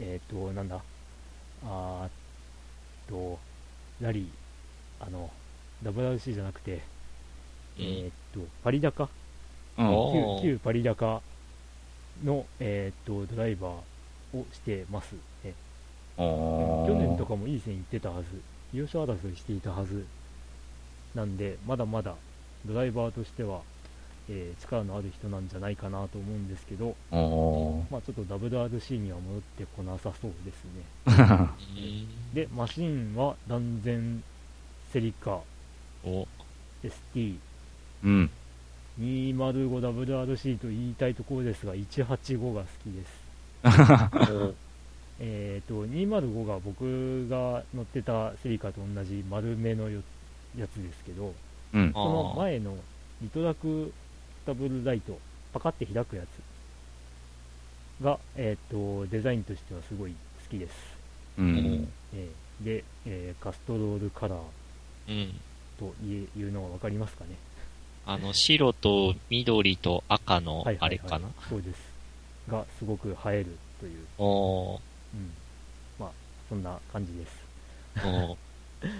えっ、と、なんだ、あーっと、ラリー、あの、WRC じゃなくて、うん。えっ、と、パリ高旧旧パリ高の、えっ、と、ドライバーをしてます去年とかもいい線いってたはず、優勝争いしていたはずなんで、まだまだドライバーとしては、えー力のある人なんじゃないかなと思うんですけど、まあ、ちょっと WRC には戻ってこなさそうですね。う んで、マシンは断然セリカお ST、うん。205WRC と言いたいところですが、185が好きです。おえー、と205が僕が乗ってたセリカと同じ丸めのよやつですけど、うん。その前のリトラクタブルライト、パカって開くやつが、えー、とデザインとしてはすごい好きです。うん。えーで、えーカストロールカラーうん。といえいうのが分かりますかね。あの、白と緑と赤のはいはいはいあれかな？そうです。がすごく映えるという、おーうん、まあそんな感じです。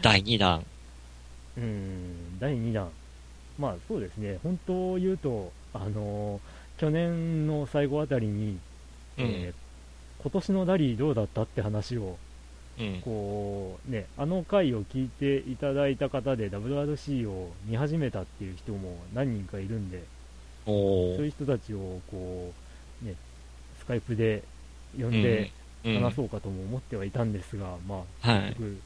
第2弾。うーん、第2弾。まあそうですね、本当を言うと、あのー去年の最後あたりに、えー今年のラリーどうだったって話を、うん。こうね、あの回を聞いていただいた方で WRC を見始めたっていう人も何人かいるんで、そういう人たちをこう、ね、スカイプで呼んでうん話そうかとも思ってはいたんですが、まあ、はい。僕、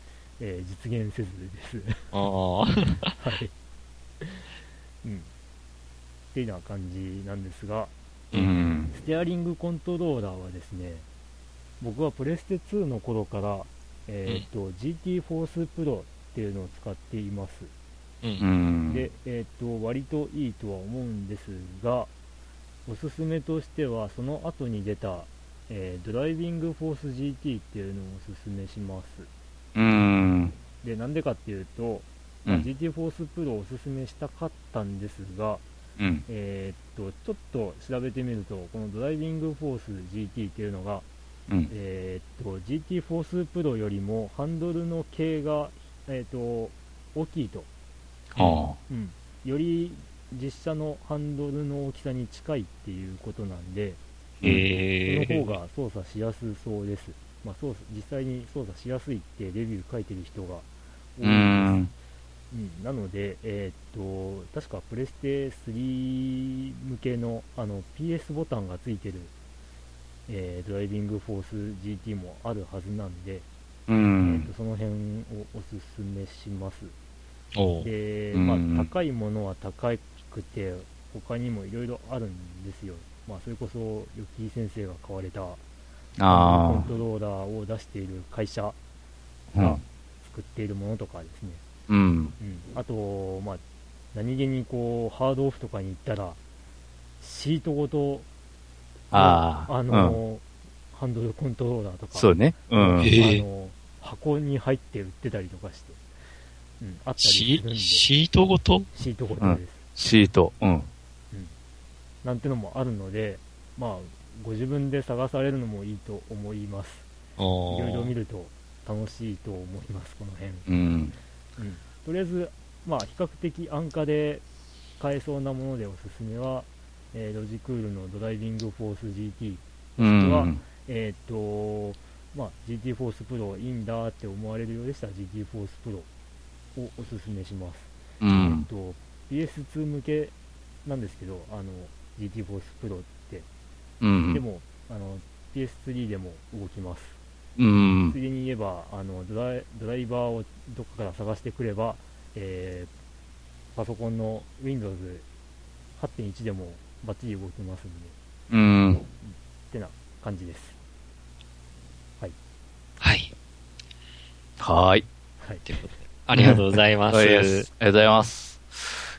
えー実現せずです。あー はい。うん。っていうような感じなんですが、うん。ステアリングコントローラーはですね、僕はプレステ2の頃から、えーと GT フォースプロっていうのを使っています。う。うんん。で、えーと、割といいとは思うんですが、おすすめとしては、その後に出た、えードライビングフォース GT っていうのをおすすめします。うん。で、なんでかっていうと、まあ、うん。GT フォースプロをおすすめしたかったんですが、うん。えーっと、ちょっと調べてみると、このドライビングフォース GT っていうのが、うん。えーっと、GT フォースプロよりもハンドルの径が、えーっと、大きいと。はうん。より実車のハンドルの大きさに近いっていうことなんで、えー。その方が操作しやすそうです。まあ、操作実際に操作しやすいってレビュー書いてる人が多いです。ん。うん、なので、えーっと、確かプレステ3向けのあの PS ボタンがついてる、えードライビングフォース GT もあるはずなんで、うえーと。その辺をおすすめします。で、うんまあ、高いものは高くて、他にもいろいろあるんですよ。まあ、それこそ、ヨッキー先生が買われた、コあントローラーを出している会社が作っているものとかですね。うん。うん、あと、まあ、何気にこう、ハードオフとかに行ったら、シートごと、ああ。あの、ハンドルコントローラーとか、そうね。うん。あの箱に入って売ってたりとかして、うん、あったりすシるんで、シートごと？シートごとです。シート。うん。なんてのもあるので、まあ、ご自分で探されるのもいいと思います。いおろいろ見る。ると楽しいと思います、この辺。うん。うん、とりあえず、まあ、比較的安価で買えそうなものでおすすめは、えーロジクールのドライビングフォース GT、うん。えーっと、まあ、GT フォースプロいいんだって思われるようでしたら GT フォースプロをおすすめします。うえーんっ。と、PS2 向けなんですけど、あの、GT フォースプロって、うん。でも、あの、PS3 でも動きます。うんつ。いでに言えばあのドライ、ドライバーをどっかから探してくれば、えーパソコンの Windows8.1 でもバッチリ動きますんで、うん。ってな感じです。はい。はーい。はい。ということで。ありがとうございます。は いありがとうございます。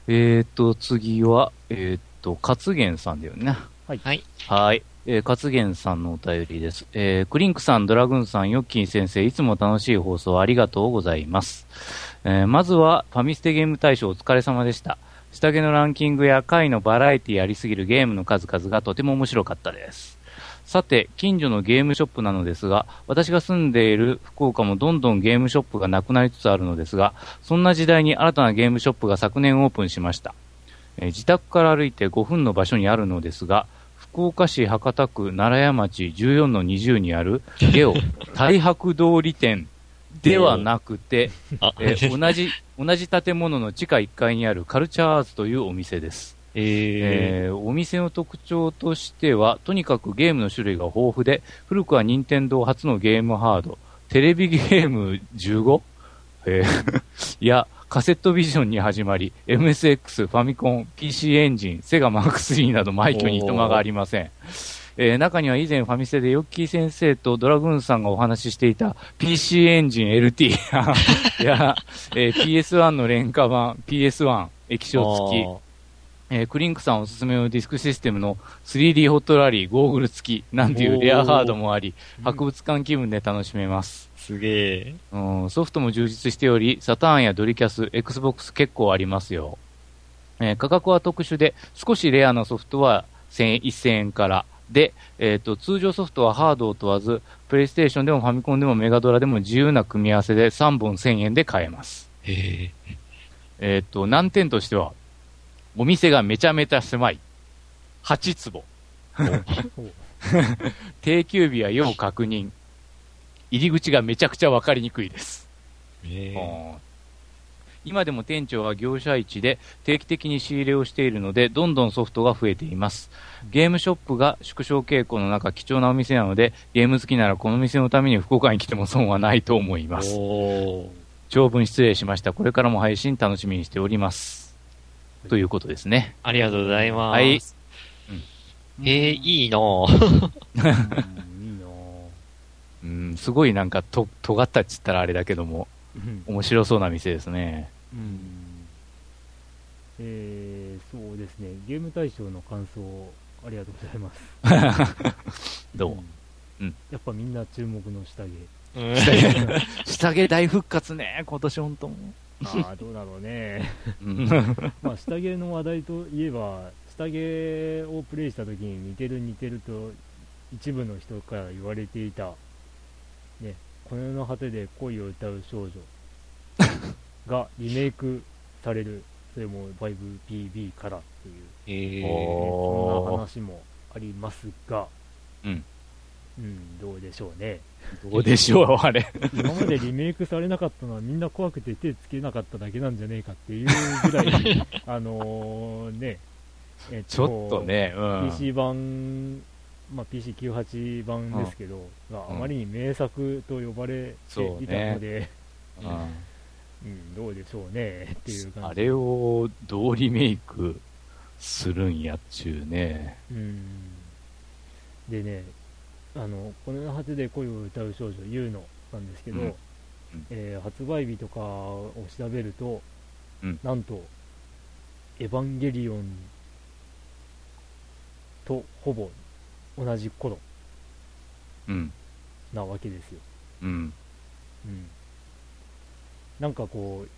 えーっと、次は、えーっと、勝元さんだよね。はい。はい。えー、勝元さんのお便りです。えー、クリンクさん、ドラグーンさん、ヨッキー先生、いつも楽しい放送ありがとうございます。えー、まずは、ファミステゲーム大賞お疲れ様でした。下着のランキングや回のバラエティありすぎるゲームの数々がとても面白かったです。さて、近所のゲームショップなのですが、私が住んでいる福岡もどんどんゲームショップがなくなりつつあるのですが、そんな時代に新たなゲームショップが昨年オープンしました。えー自宅から歩いて5分の場所にあるのですが、福岡市博多区奈良屋町14の20にあるゲオ 大博通り店ではなくて、あ、えー同じ、同じ建物の地下1階にあるカルチャーアーツというお店です。ええーお店の特徴としては、とにかくゲームの種類が豊富で、古くは任天堂初のゲームハード、テレビゲーム 15? えーいや、カセットビジョンに始まり、MSX、ファミコン、PC エンジン、セガマーク3など枚挙にいとまがありません。えー中には以前ファミステでヨッキー先生とドラグーンさんがお話ししていた PC エンジン LT やや、えー PS1 の廉価版 PS1 液晶付き、えークリンクさんおすすめのディスクシステムの 3D ホットラリーゴーグル付きなんていうレアハードもあり、博物館気分で楽しめます。すげえ。うん、ソフトも充実しており、サターンやドリキャス、Xbox 結構ありますよ。えー価格は特殊で、少しレアなソフトは1000 1000円から。で、えっ、と、通常ソフトはハードを問わず、プレイステーションでもファミコンでもメガドラでも自由な組み合わせで3本1000円で買えます。へえ。えっ、と、難点としては、お店がめちゃめちゃ狭い。8坪。お 定休日は要確認。入り口がめちゃくちゃわかりにくいです。今でも店長は業者市で定期的に仕入れをしているので、どんどんソフトが増えています。ゲームショップが縮小傾向の中、貴重なお店なので、ゲーム好きならこの店のために福岡に来ても損はないと思います。長文失礼しました。これからも配信楽しみにしております。ということですね。ありがとうございます。はい。えー、いいなぁ。うんすごいなんかと、尖ったっつったらあれだけども、うん面白そうな店ですね。うんえー、そうですね、ゲーム大賞の感想、ありがとうございます。どう、うんやっぱみんな注目の下着。うん 下着大復活ね、今年本当も。ああ、どうだろうね。うん まあ、下着の話題といえば、下着をプレイした時に似てる似てると、一部の人から言われていた、ね、この世の果てで恋を歌う少女 がリメイクされる、それも 5PB からっていう、えー、そんな話もありますが、うんうん、どうでしょうね。どうでしょう、あれ。今までリメイクされなかったのはみんな怖くて手つけなかっただけなんじゃねえかっていうぐらい、あのね、えっちょっとね、うん。PC 版、まあ、PC98 版ですけど、があまりに名作と呼ばれていたので、うんうん、どうでしょうねっていう感じ。あれをどうリメイクするんやっちゅうね。うん。でね、あの、この果てで恋を歌う少女、ユーノなんですけど、うんうんえー発売日とかを調べると、うんなんと、エヴァンゲリオンとほぼ同じ頃うん。なわけですよ。うん。うん。なんかこう、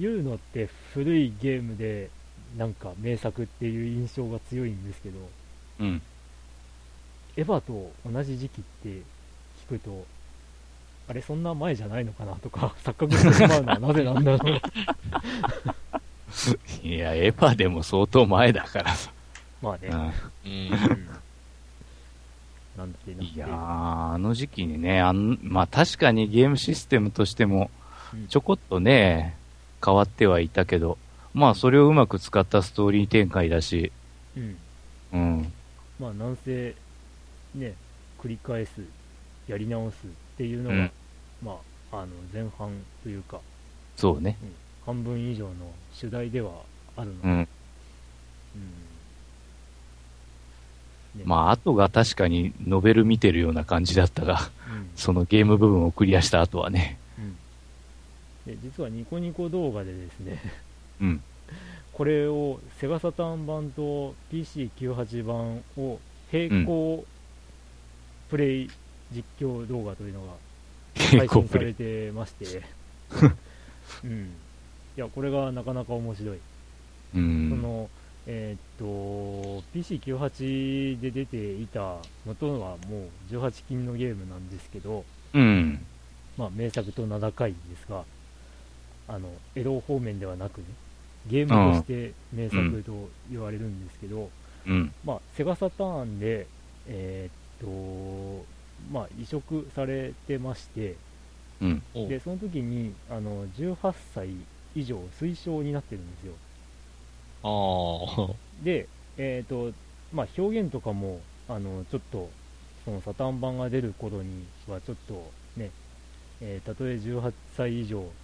ユーノって古いゲームで、なんか名作っていう印象が強いんですけど、うん。エヴァと同じ時期って聞くと、あれ、そんな前じゃないのかなとか、錯覚してしまうのはなぜなんだろう。いや、エヴァでも相当前だからさ。まあね。うんうん。うんなんいやー、あの時期にね、あんまあ確かにゲームシステムとしてもうんちょこっとね、変わってはいたけど、まあそれをうまく使ったストーリー展開だし、うん。うん。まあ、なんせ、ね、繰り返す、やり直すっていうのが、うんまあ、あの、前半というか、そうね。うん半分以上の主題ではあるので、うん。うんねまあ後が確かにノベル見てるような感じだったが、うんそのゲーム部分をクリアした後はね。うんで実はニコニコ動画でですね、うん。これをセガサターン版と PC98 版を並行プレイ実況動画というのが配。信されてまして、うん、いや、これがなかなか面白い。うそん。のえーっと PC98 で出ていた元はもう18金のゲームなんですけど、うん。まあ、名作と名高いですが、あのエロ方面ではなくね、ゲームとして名作と言われるんですけど、うん。まあ、セガサターンで、えーっとまあ、移植されてまして、うん。おでその時にあの18歳以上推奨になってるんですよ。で、えーとまあ、表現とかもあのちょっとそのサタン版が出る頃にはちょっとね、えーたとえ18歳以上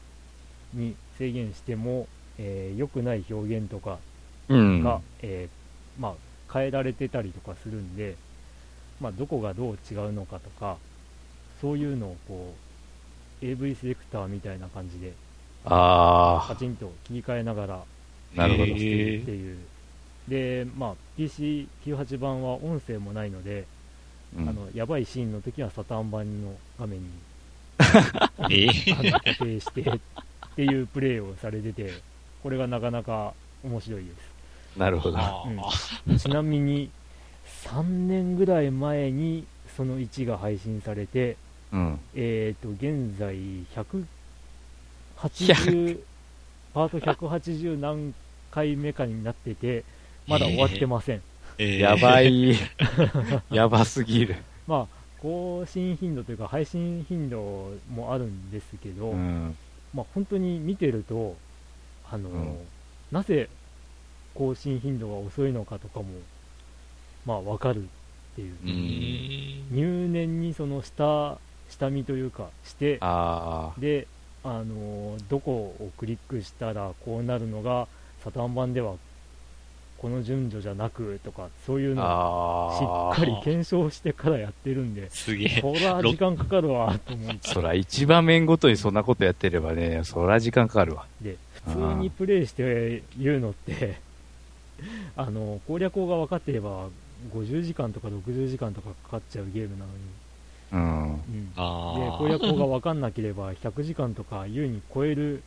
に制限しても、えー良くない表現とかうん。が、えーまあ、変えられてたりとかするんで、まあ、どこがどう違うのかとかそういうのをこう AV セレクターみたいな感じであカチンと切り替えながらあ、なるほど。っていう。で、まあ、PC98 版は音声もないので、うんあの、やばいシーンの時はサターン版の画面に え固定してっていうプレイをされてて、これがなかなか面白いです。なるほど。あうんちなみに、3年ぐらい前にその1が配信されて、うん。えーと、現在180、パート180何回目かになってて、まだ終わってません。えーやば。い。やばすぎる。まあ、更新頻度というか配信頻度もあるんですけど、うん。まあ、本当に見てると、あのうんなぜ更新頻度が遅いのかとかも、まあ、わかるっていう、う。入念にその下下見というかして、あで、あのどこをクリックしたらこうなるのが、サタン版ではこの順序じゃなくとか、そういうあ。のを。しっかり検証してからやってるんで、すげえ。そりゃ時間かかるわと思って、そら、一場面ごとにそんなことやってればね、そら時間かかるわ。で普通にプレイして言うのって、あの攻略法が分かっていれば、50時間とか60時間とかかかっちゃうゲームなのに、うん。うん、でああ。攻略法が分かんなければ、100時間とか優に超える、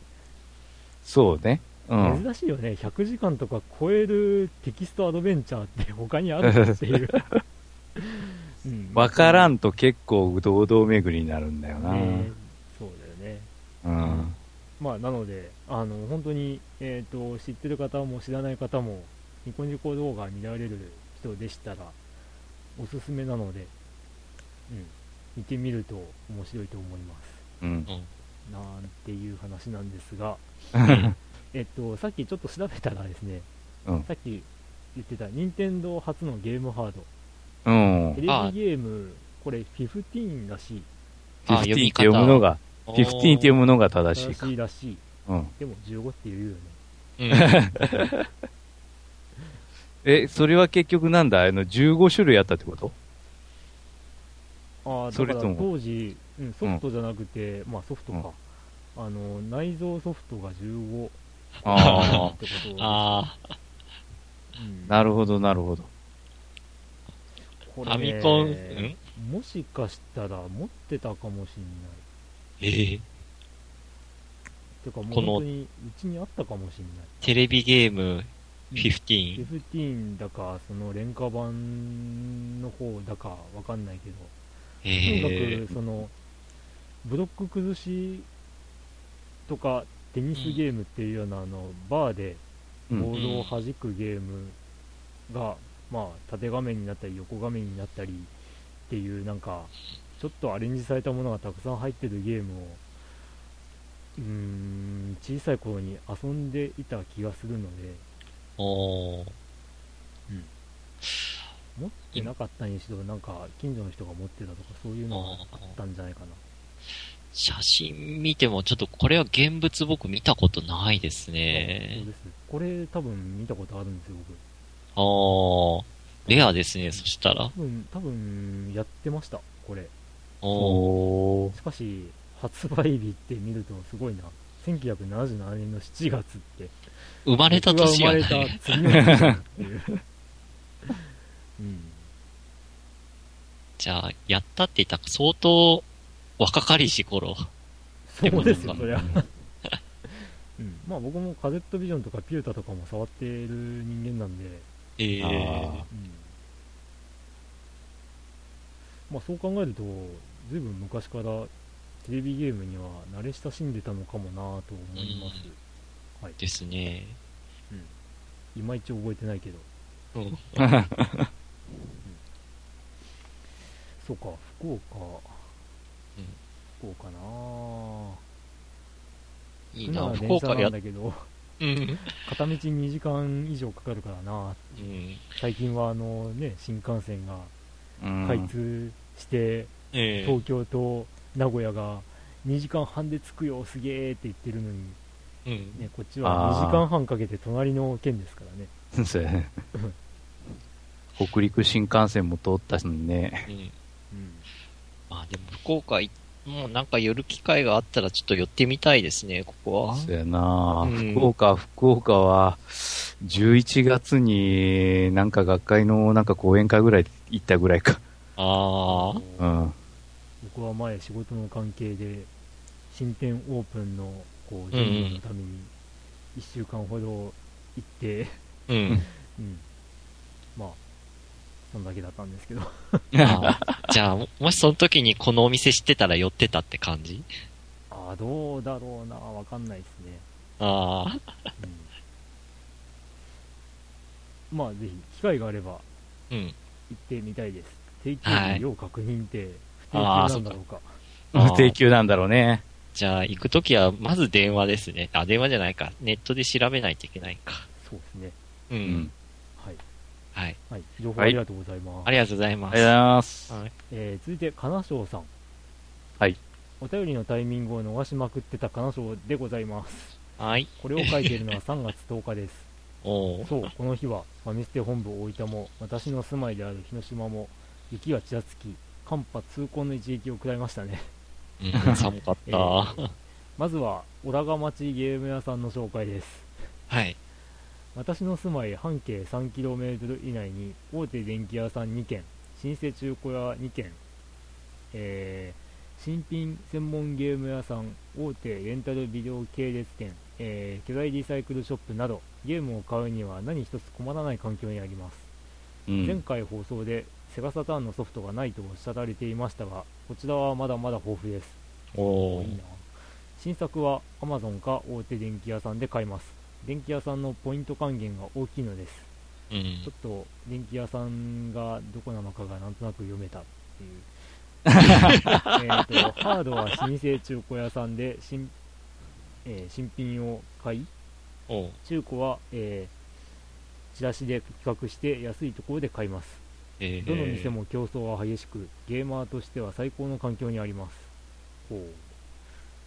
そうね。うん。珍しいよね、100時間とか超えるテキストアドベンチャーって他にあるのっていう。うんわからんと結構堂々巡りになるんだよな。ねそうだよね。うん。まあ、なので、あの本当に、えー、と知ってる方も知らない方も、ニコニコ動画見られる人でしたら、おすすめなので、うん、見てみると面白いと思います。うん。うん。なんていう話なんですが、えっと、さっきちょっと調べたらですね、うんさっき言ってた任天堂初のゲームハード、うん。テレビゲあーム、これ15らしい、あ15って読むのが、おー15って読むのが正しいか。正しいらしい。うん。でも15って言うよね。うん。え、それは結局なんだ？あの、15種類あったってこと？ああ、だからそれとも当時、うん、ソフトじゃなくて、まあソフトか、あの、内蔵ソフトが15あってこと。ですあうん。なるほど、なるほど。あ、フこれねァミコン、ん？もしかしたら持ってたかもしんない。ええ。てかもうこの本当にうちにあったかもしんない。テレビゲームうん。15。15だか、その廉価版の方だかわかんないけど、とにええかくその、ブロック崩しとかテニスゲームっていうようなあの、バーでうん。ボードを弾くゲームが、まあ、縦画面になったり横画面になったりっていうなんか、ちょっとアレンジされたものがたくさん入ってるゲームを、うーん、小さい頃に遊んでいた気がするので、おー持ってなかったにしろ、なんか近所の人が持ってたとかそういうのがあったんじゃないかな。写真見てもちょっとこれは現物僕見たことないですそうねで。す。これ多分見たことあるんですよ、僕。あー、レアですね、そしたら多。分、多分やってました、これ。お。しかし、発売日って見るとすごいな。1977年の7月って。生まれた年や僕が生まれね。た次の年だっていう。うん。じゃあ、やったって言ったら相当若かりし頃。そうですよ、そりゃ。うん。まあ僕もカゼットビジョンとかピュータとかも触っている人間なんで、ええあーうん。まあそう考えると、ずいぶん昔からテレビゲームには慣れ親しんでたのかもなと思います。はい。ですね。いまいち覚えてないけど。うん。そうか、福岡。うん福岡なぁ。いいな、福福岡なん、だけど、うん。片道2時間以上かかるからなうん。最近はあのね、新幹線がうん開通して、ええ東京と名古屋が2時間半で着くよ、すげーって言ってるのに、うん。ね、こっちは2時間半かけて隣の県ですからね。北陸新幹線も通ったしね。うん。うん。まあでも福岡い、もうなんか寄る機会があったらちょっと寄ってみたいですね、ここは。そうやな、うん福岡、福岡は、11月になんか学会のなんか講演会ぐらい行ったぐらいか。ああ。うん。僕は前仕事の関係で新店オープンのこう準備のために1週間ほど行って、うん。うん、まあそんだけだったんですけど じゃあ、ももしその時にこのお店知ってたら寄ってたって感じ？ああどうだろうなわかんないですね、ああ。うん、まあぜひ機会があればうん。行ってみたいです定期はい要確認って不定休なんだろうかあー無定休なんだろうね。じゃあ、行くときは、まず電話ですね。あ、電話じゃないか。ネットで調べないといけないか。そうですねう。うんはい。はい、情報ありがとうございます、ありがとうございます。ありがとうございます。はい。えー続いて金賞さんはいお便りのタイミングを逃しまくってた金賞でございますはい。これを書いているのは 3月10日ですおー。そう、この日はファミステ本部大分も私の住まいである広島も雪がちらつき寒波痛恨の一撃を食らいましたね、うん、寒かっえた。ーまずは小良賀町ゲーム屋さんの紹介ですはい。私の住まい半径 3km 以内に大手電気屋さん2軒老舗中古屋2軒、えー新品専門ゲーム屋さん大手レンタルビデオ系列店、えー巨大リサイクルショップなどゲームを買うには何一つ困らない環境にあります。うん。前回放送でセガサターンのソフトがないとおっしゃられていましたがこちらはまだまだ豊富です。おー。いいな。新作は Amazon か大手電気屋さんで買います電気屋さんのポイント還元が大きいのです。うん。ちょ。っと電気屋さんがどこなのかがなんとなく読めたっていう。えーとハードは老舗中古屋さんで新,、えー新品を買い中古は、えーチラシで企画して安いところで買います。えー。どの店も競争は激しくゲーマーとしては最高の環境にあります。ほう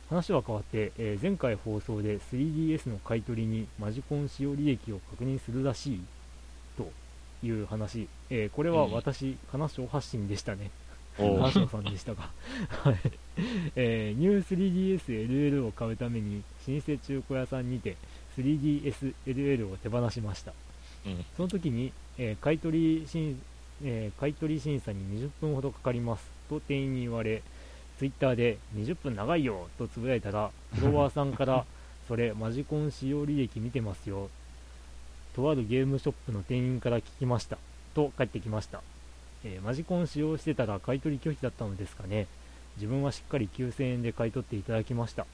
話は変わって、えー前回放送で 3DS の買い取りにマジコン使用履歴を確認するらしいという話、えーこれは私、金賞発信でしたね。金賞さんでしたが、はい。えーニュー 3DSLL を買うために老舗中古屋さんにて 3DSLL を手放しました。うん。その時に、えー買い取り審えー買い取り審査に20分ほどかかりますと店員に言われツイッターで20分長いよとつぶやいたら フォロワーさんからそれマジコン使用履歴見てますよ。とあるゲームショップの店員から聞きました。と返ってきました、えーマジコン使用してたら買い取り拒否だったのですかね。自分はしっかり9000円で買い取っていただきました。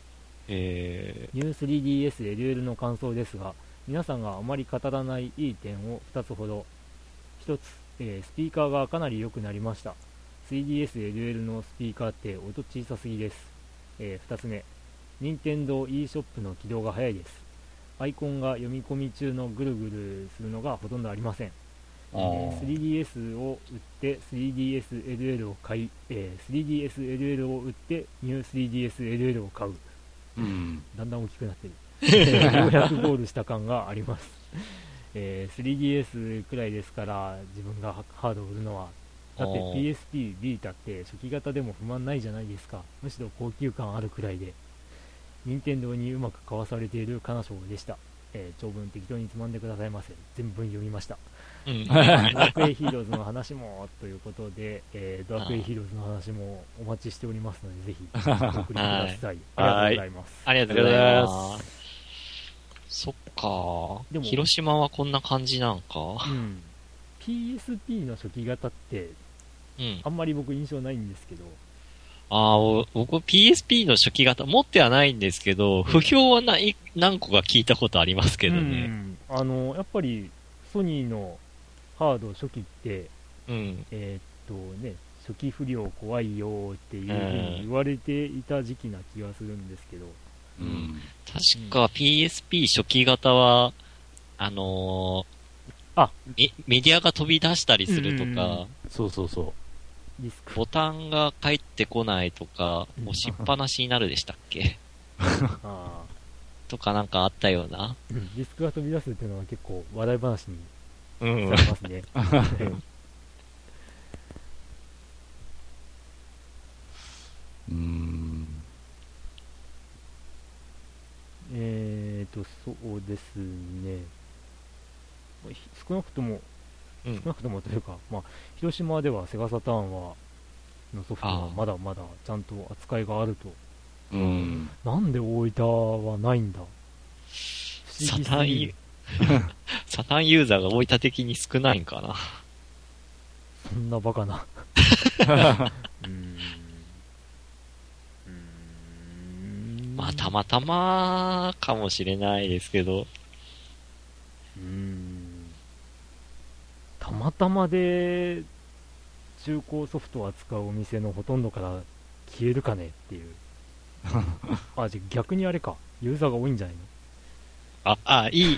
えニュー 3DSLL の感想ですが皆さんがあまり語らないいい点を2つほど。1つ、えースピーカーがかなり良くなりました 3DSLL のスピーカーって音小さすぎです、え2つ目任天堂 e ショップの起動が早いですアイコンが読み込み中のぐるぐるするのがほとんどありませんえー 3DS を売って 3DSLL を買い、えー 3DSLL を売ってニュー 3DSLL を買ううん。だんだん大きくなってる。ようやくゴールした感があります。えー 3DS くらいですから、自分がハードを売るのは。だって PSP、ビータって初期型でも不満ないじゃないですか。むしろ高級感あるくらいで。任天堂にうまくかわされている金賞でした。えー長文適当につまんでくださいませ。全文読みました。ーうん。ドラクエヒーローズの話もということで、えードラクエヒーローズの話もお待ちしておりますので、ぜひお送りくださ い。ありがとうございます。ありがとうござい。ますそっかでも広島はこんな感じなんか。うん、PSP の初期型ってうん。あんまり僕印象ないんですけど、ああ、お僕 PSP の初期型持ってはないんですけど、不評はない、何個か聞いたことありますけどうね。ん。あのやっぱりソニーのハード初期って、うん。えーっとね、初期不良怖いよっていうふうに言われていた時期な気がするんですけど、うん。確か PSP 初期型は、あのーあ。メ、メディアが飛び出したりするとうんうん。か、そうそうそディスク、ボタンが返ってこないとか、うん押しっぱなしになるでしたっけ？あ とかなんかあったような。ディスクが飛び出すっていうのは結構話題話にうんされますね。う。うん。えーと、そうですね。ひ少なくとも、うん少なくともというか、まあ、広島ではセガサターンは、のソフトはまだまだちゃんと扱いがあると。うん。なんで大分はないんだ？サタンユ。サタンユーザーが大分的に少ないんかな。そんなバカな。うーん。まあ、たまたまかもしれないですけど。うーんたまたまで中古ソフトを扱うお店のほとんどから消えるかねっていう。あじゃあ逆にあれか。ユーザーが多いんじゃないの？あ、あ、いい、い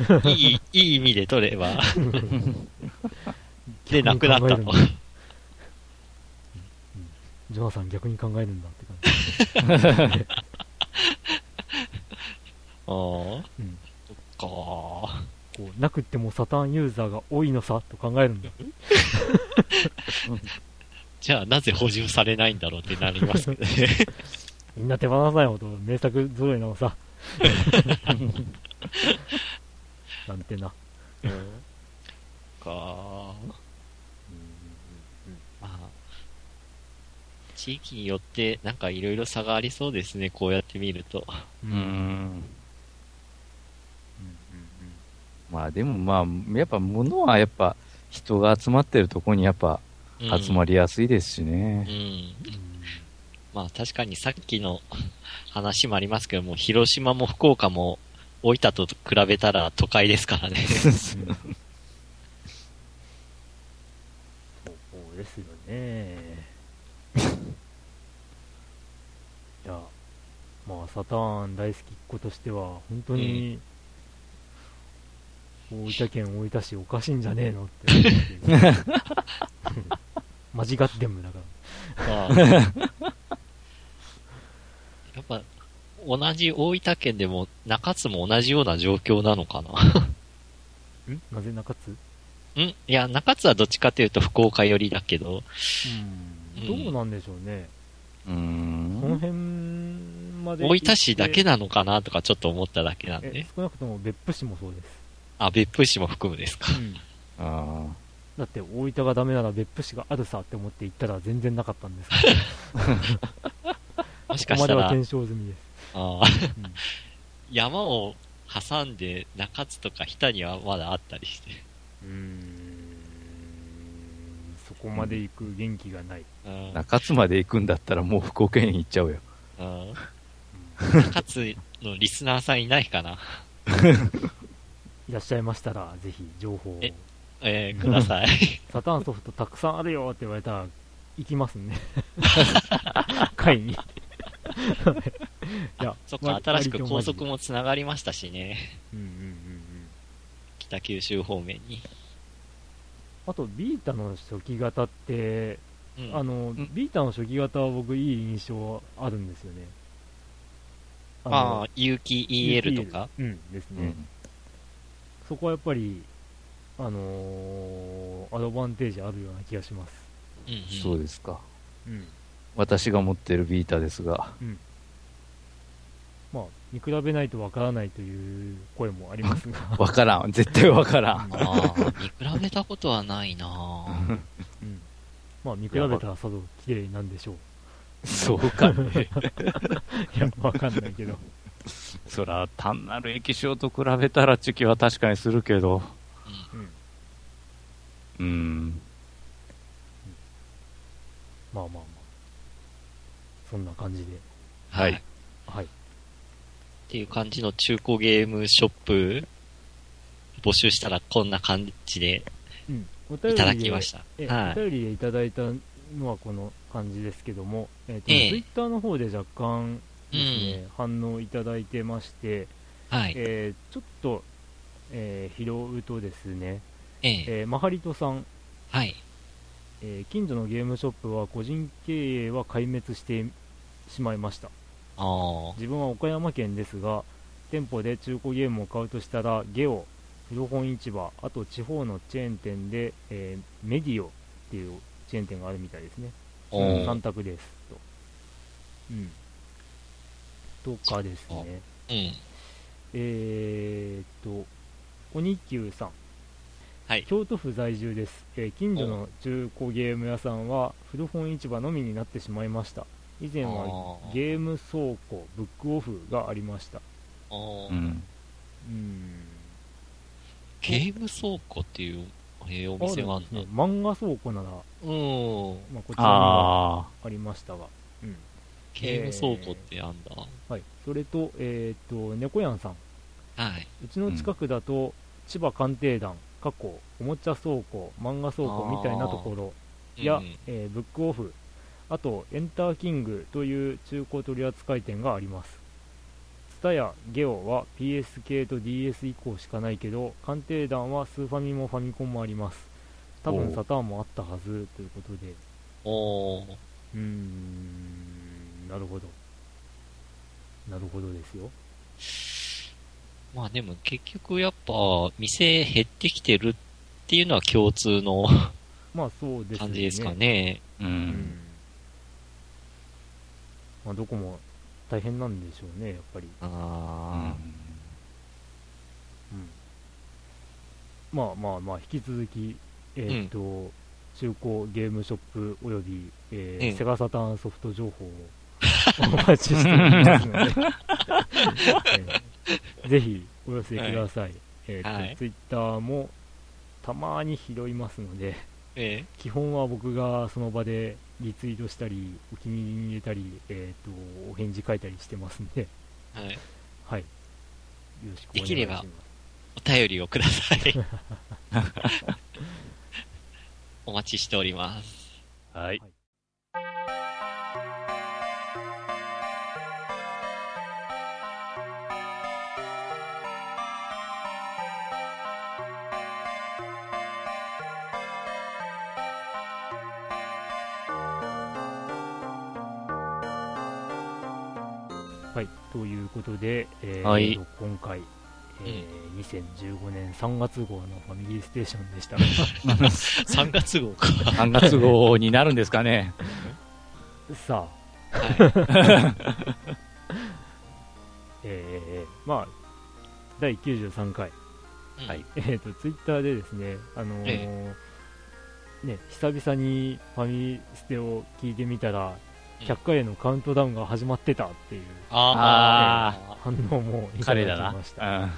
い、いい意味で取れば。で、なくなったと。ジョナサン逆に考えるんだって感じ、ああ、うん、そっか。こうなくってもサタンユーザーが多いのさと考えるんだ じゃあ、なぜ補充されないんだろうってなりますけどね。みんな手放さないほど名作揃いなのさ なんてなうんか。まあ、地域によってなんかいろいろ差がありそうですね、こうやって見ると。ううんん。まあでもまあ、やっぱ物はやっぱ人が集まってるとこにやっぱうん集まりやすいですしうね。ん。まあ確かにさっきの話もありますけども、広島も福岡も大分と比べたら都会ですからね。そうですよね。まあ、サターン大好きっ子としては、本当に、大分県大分市おかしいんじゃねえのって間違ってんだから。まあやっぱ、同じ大分県でも、中津も同じような状況なのかな？ん？なぜ中津？ん？いや、中津はどっちかというと福岡寄りだけど、うん、どうなんでしょうね。うーこのん。辺まで。大分市だけなのかなとかちょっと思っただけなんえで。少なくとも別府市もそうです。あ、別府市も含むですか。あだって大分がダメなら別府市があるさって思って行ったら全然なかったんですから。も し ここまではかしたら、検証済みです。あーうん山を挟んで中津とか日田にはまだあったりして。うーんそこまで行く元気がない。うんあ。中津まで行くんだったらもう福岡県行っちゃうよ。うん中津のリスナーさんいないかな いらっしゃいましたら、ぜひ情報を。ええーください。サターンソフトたくさんあるよって言われたら、行きますね。会に。いや、そっか、割新しく高速もつながりましたしね。うんうんうんうん。北九州方面に。あと、ビータの初期型って、うんあの、んビータの初期型は僕いい印象あるんですよね。ああ、有機 EL とか？うんですね。うん。そこはやっぱり、あのーアドバンテージあるような気がします。うんうんそうですか。うん。私が持ってるビータですが。まあ、見比べないとわからないという声もありますが、わからん。絶対わからん。ああ、見比べたことはないなぁうん。まあ、見比べたらさぞ綺麗なんでしょう。そうかね。いや、わかんないけど。そら、単なる液晶と比べたらチュキは確かにするけど。うん。うん。まあまあまあ。そんな感じで。はいっはい。ていう感じの中古ゲームショップ、募集したらこんな感じでうん。お便りでいただきました。え、はい。お便りでいただいたのはこの感じですけども、えっ、と、ええツイッターの方で若干ですね、反応いただいてまして、はい。えーちょっと、えー拾うとですね、ええ。えーマハリトさん、はい。えー近所のゲームショップは個人経営は壊滅してしまいました。自分は岡山県ですが、店舗で中古ゲームを買うとしたら、ゲオ、古本市場、あと地方のチェーン店で、えーメディオっていうチェーン店があるみたいですね。おー3択ですと。うん。とかですね。うん。えーっと、鬼久さん。はい京都府在住です、えー近所の中古ゲーム屋さんは古本市場のみになってしまいました。以前はゲーム倉庫、ブックオフがありました。うん。うん。ゲーム倉庫っていう、えーお店があるんだね。漫画倉庫なら、うん。まあ、こちらにはあありましたが。うん。ゲーム倉庫ってあんだ。はい。それと、えーっと、猫やんさん。はい。うちの近くだと、千葉鑑定団、過去、おもちゃ倉庫、漫画倉庫みたいなところや、うんえーブックオフ、あと、エンターキングという中古取扱店があります。ツタやゲオは PS 系と DS 以降しかないけど、鑑定団はスーファミもファミコンもあります。多分サターンもあったはずということで、おー。うーん、なるほど。なるほどですよ。まあでも結局やっぱ、店減ってきてるっていうのは共通のまあそうですね。感じですかね。あ。う。うんん。まあどこも大変なんでしょうね、やっぱり。あうん。まあまあまあ、引き続き、えーっと、中古ゲームショップおよび、えーうんセガサターンソフト情報をお待ちしておりますので、えーぜひお寄せください。えーっと、はいツイッターもたまに拾いますので、え基本は僕がその場でリツイートしたり、お気に入りに入れたり、えーっと、お返事書いたりしてますんで、えはい。はい。よろしくお願いします。できればお便りをください。お待ちしております。はい。ことで、えーはいと今回、えー2015年3月号のファミリーステーションでした。3月号か。3月号になるんですかね。さあ、は えーまあ、第93回、い。はい。えーと、ツイッターでですね、あのーえね、久々にファミステを聞いてみたら、うん100回へのカウントダウンが始まってたっていうああ。反応もいただき。ました。うんうん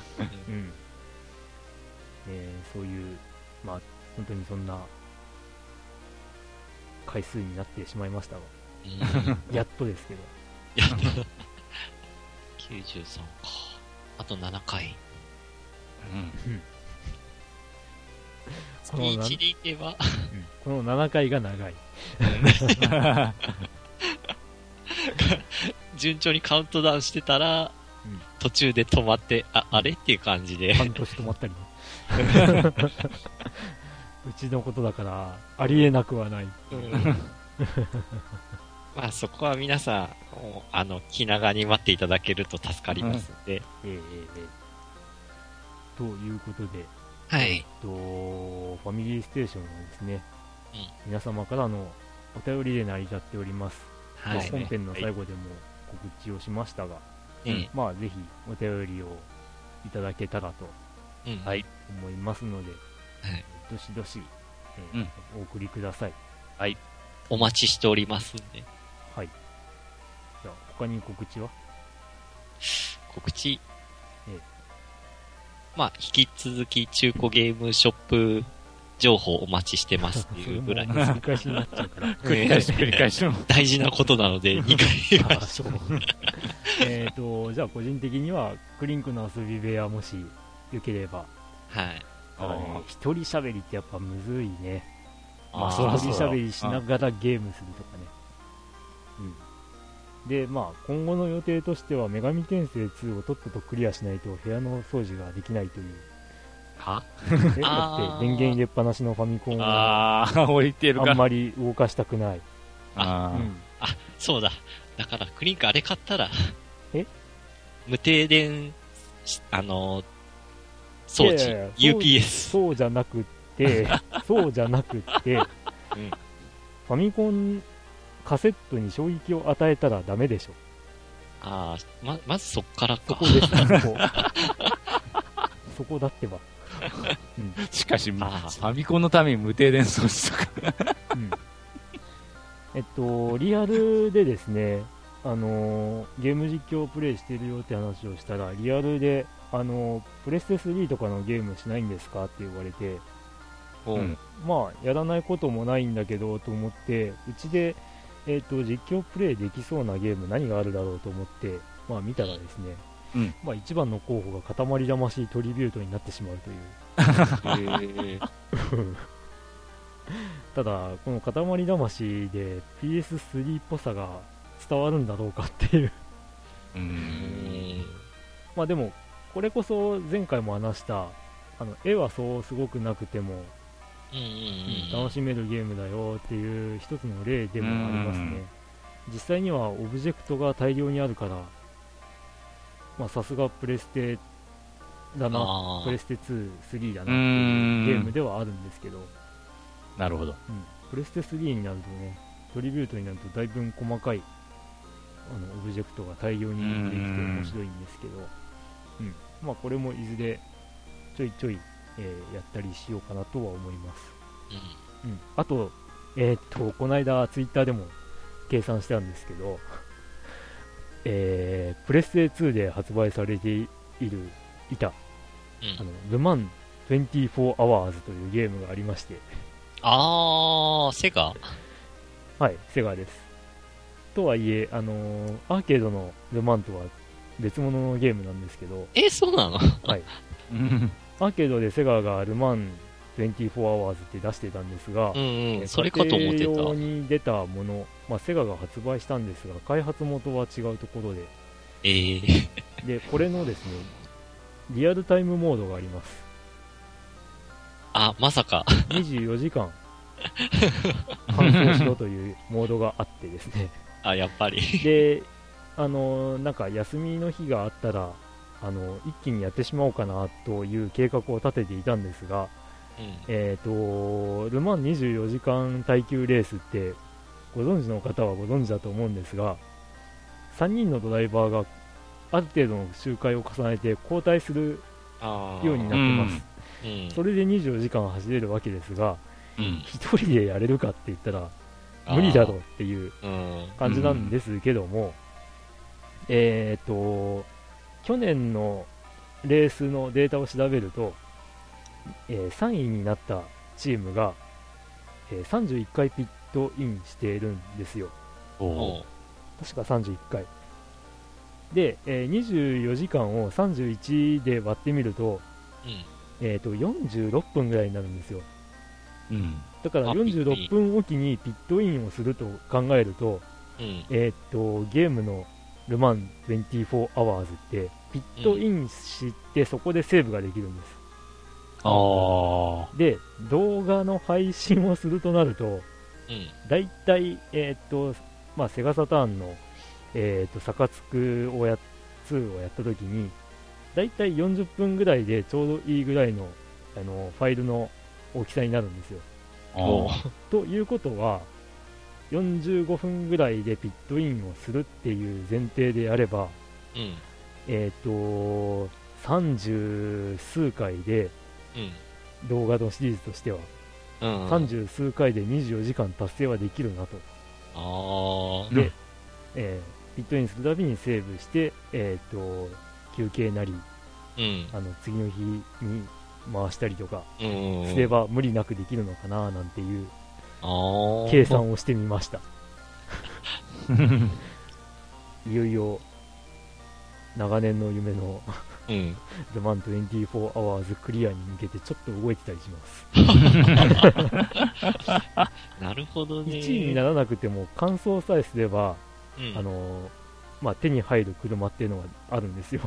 えーそういう、まあ、本当にそんな回数になってしまいましたが、うんやっとですけど、やっと93か。あと7回。この月1でいけば、この7回が長い。順調にカウントダウンしてたら、うん途中で止まって、あ、あれ？っていう感じで。半年止まったりね。うちのことだから、ありえなくはない。まあそこは皆さん、あの、気長に待っていただけると助かりますんで。えーえーえーということで、はい。えっと、ファミリーステーションはですね、うん皆様からのお便りで成り立っております。まあはい。本編の最後でも告知をしましたが、えまあぜひお便りをいただけたらとえうんはい。思いますので、はいどしどし、えーうんお送りください。お待ちしておりますんで。はい。じゃあ、他に告知は？告知？ええまあ、引き続き中古ゲームショップ情報お待ちしてますっていうぐらいそ。れも繰り返しになっちゃうから。繰り返し繰り返しの。大事なことなので、2回言いまあそう。えっと、じゃあ個人的には、クリンクの遊び部屋もし、よければ、はい。ただね、一人喋りってやっぱむずいね。まあ一人喋りしながらゲームするとかね。うん。で、まあ、今後の予定としては、女神転生2をとっととクリアしないと部屋の掃除ができないという。は？えだって電源入れっぱなしのファミコンをああ、置いてるかあん。まり動かしたくない。あーうん。そうだ。だから、クリンクあれ買ったら、え？無停電し、あの、装置、いやいや UPS。そうじゃなくって、そうじゃなくって、ファミコンカセットに衝撃を与えたらダメでしょ。ああ、ま、まずそっからかそこ。です、そこ。そこだってば。うん。しかし、ファミコンのために無停電装置とか。うん。えっと、リアルでですね、あのーゲーム実況をプレイしてるよって話をしたら、リアルで、あのープレステ3とかのゲームしないんですかって言われて、うんまあ、やらないこともないんだけどと思って、うちで、えっと実況プレイできそうなゲーム何があるだろうと思って、まあ、見たらですね、うんまあ、一番の候補が塊魂トリビュートになってしまうという。ただ、この塊魂で PS3 っぽさが伝わるんだろうかっていう。う。うんん。まあでも、これこそ前回も話した、あの、絵はそうすごくなくても。楽しめるゲームだよっていう一つの例でもありますね。実際にはオブジェクトが大量にあるから、まあさすがプレステだな、あプレステ2、3だなってういうん。ゲームではあるんですけど、なるほど。うん、プレステ3になるとね、トリビュートになるとだいぶ細かいあのオブジェクトが大量にできて面白いんですけど、うん。まあ、これもいずれちょいちょい、えーやったりしようかなとは思います。うん、あと、えーっと、この間、ツイッターでも計算したんですけど、えープレステ2で発売されている、いた、うん。あの、ルマン24 Hours というゲームがありまして、あー、セガ？はい、セガです。とはいえ、あのーアーケードのルマンとは別物のゲームなんですけど、え、そうなの？はい、うん。アーケードでセガがルマン24 Hours って出してたんですが、うんうん。えーそれかと思って家庭用た。に出たもの、まあ、セガが発売したんですが、開発元は違うところで、ええで、これのですね、リアルタイムモードがあります。あ、まさか。24時間、乾燥しろというモードがあってですね。あ、やっぱり。で、あのなんか休みの日があったらあの一気にやってしまおうかなという計画を立てていたんですが、うん。えー、とル・マン24時間耐久レースってご存知の方はご存知だと思うんですが3人のドライバーがある程度の周回を重ねて交代する。ようになってます、うん。それで24時間走れるわけですがうん。1人でやれるかって言ったら無理だろうっていううん。感じなんですけども、えっ、と、去年のレースのデータを調べると、えー3位になったチームが、えー31回ピットインしているんですよ。確か31回。で、えー24時間を31で割ってみると、うん。えー、と46分ぐらいになるんですよ。うん。だからあピットイン46分おきにピットインをすると考えると、うん。えーっと、ゲームのルマン24 Hours って、ピットインしてそこでセーブができるんです。あで、動画の配信をするとなると、うん。だいたい、えーっと、まあ、セガサターンの、えーっと、サカツクをや、2をやったときに、だいたい40分ぐらいでちょうどいいぐらいの、あの、ファイルの大きさになるんですよ。ということは、45分ぐらいでピットインをするっていう前提であれば、うん。えっ、と、30数回で、うん。動画のシリーズとしては、うん。30数回で24時間達成はできるなと。ああ。で、えーピットインするたびにセーブして、えっ、と、休憩なり、うん。あの、次の日に回したりとかうん。すれば無理なくできるのかななんていう。計算をしてみました。いよいよ、長年の夢のうん。The Man 24 Hours クリアに向けてちょっと動いてたりします。なるほどね。1位にならなくても完走さえすれば、うん。あのーまあ、手に入る車っていうのがあるんですよ。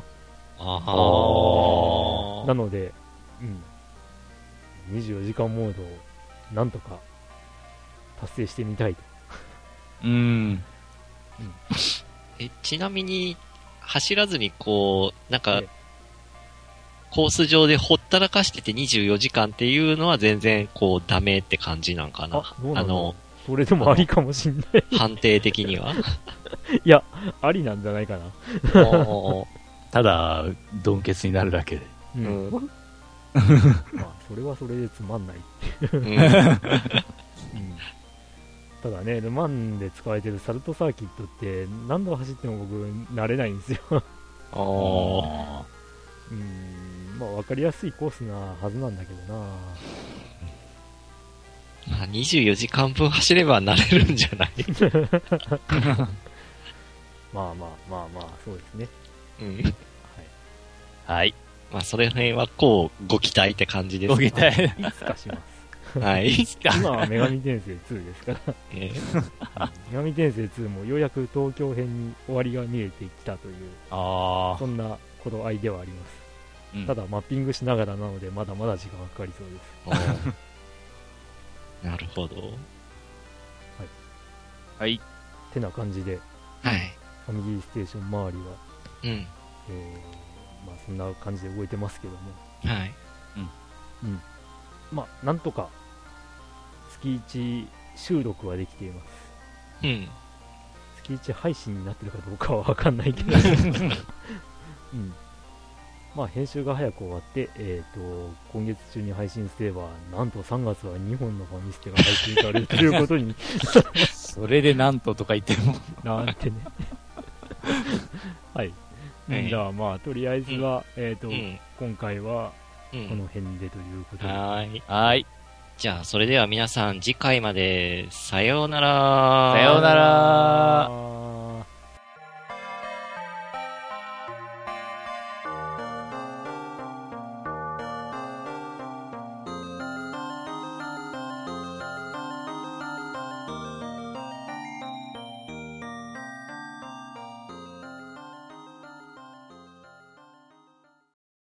ああ。なので、うん、24時間モードをなんとか達成してみたいと。うん。え、ちなみに、走らずにこう、なんかええ、コース上でほったらかしてて24時間っていうのは全然こうダメって感じなんかな？あどうなんだろの、うそれでもありかもしんない。判定的には？いや、ありなんじゃないかな。ただ、ドンケツになるだけで。う。うんん。まあ、それはそれでつまんない。うん うんただね、ルマンで使われてるサルトサーキットって何度走っても僕慣れないんですよ。おーあうん、まあ分かりやすいコースなはずなんだけどな。まあ、24時間分走れば慣れるんじゃない？まあまあまあまあ、そうですね。うん。はい。ーはい。まあ、それ辺はこう、ご期待って感じですか？ご期待。いつかします。はい。今は女神転生2ですから。えー女神転生2もようやく東京編に終わりが見えてきたという、あそんな頃合いではあります。あ。ただ、マッピングしながらなので、まだまだ時間がかかりそうです。なるほど。はい。てな感じで、はい。ファミリーステーション周りは、うん。えー、まあそんな感じで動いてますけども、はい。まあなんとか月1収録はできています。うん。月1配信になってるかどうかはわかんないけど、うん。まあ編集が早く終わって、えっ、と、今月中に配信すれば、なんと3月は2本のファミステが配信されるということに それでなんととか言っても。なんてね。はい。はいじゃあまあ、とりあえずは、えっ、と、うん。今回はうん。この辺でということで、はーい。はい。じゃあ、それでは皆さん、次回まで、さようなら。さようなら。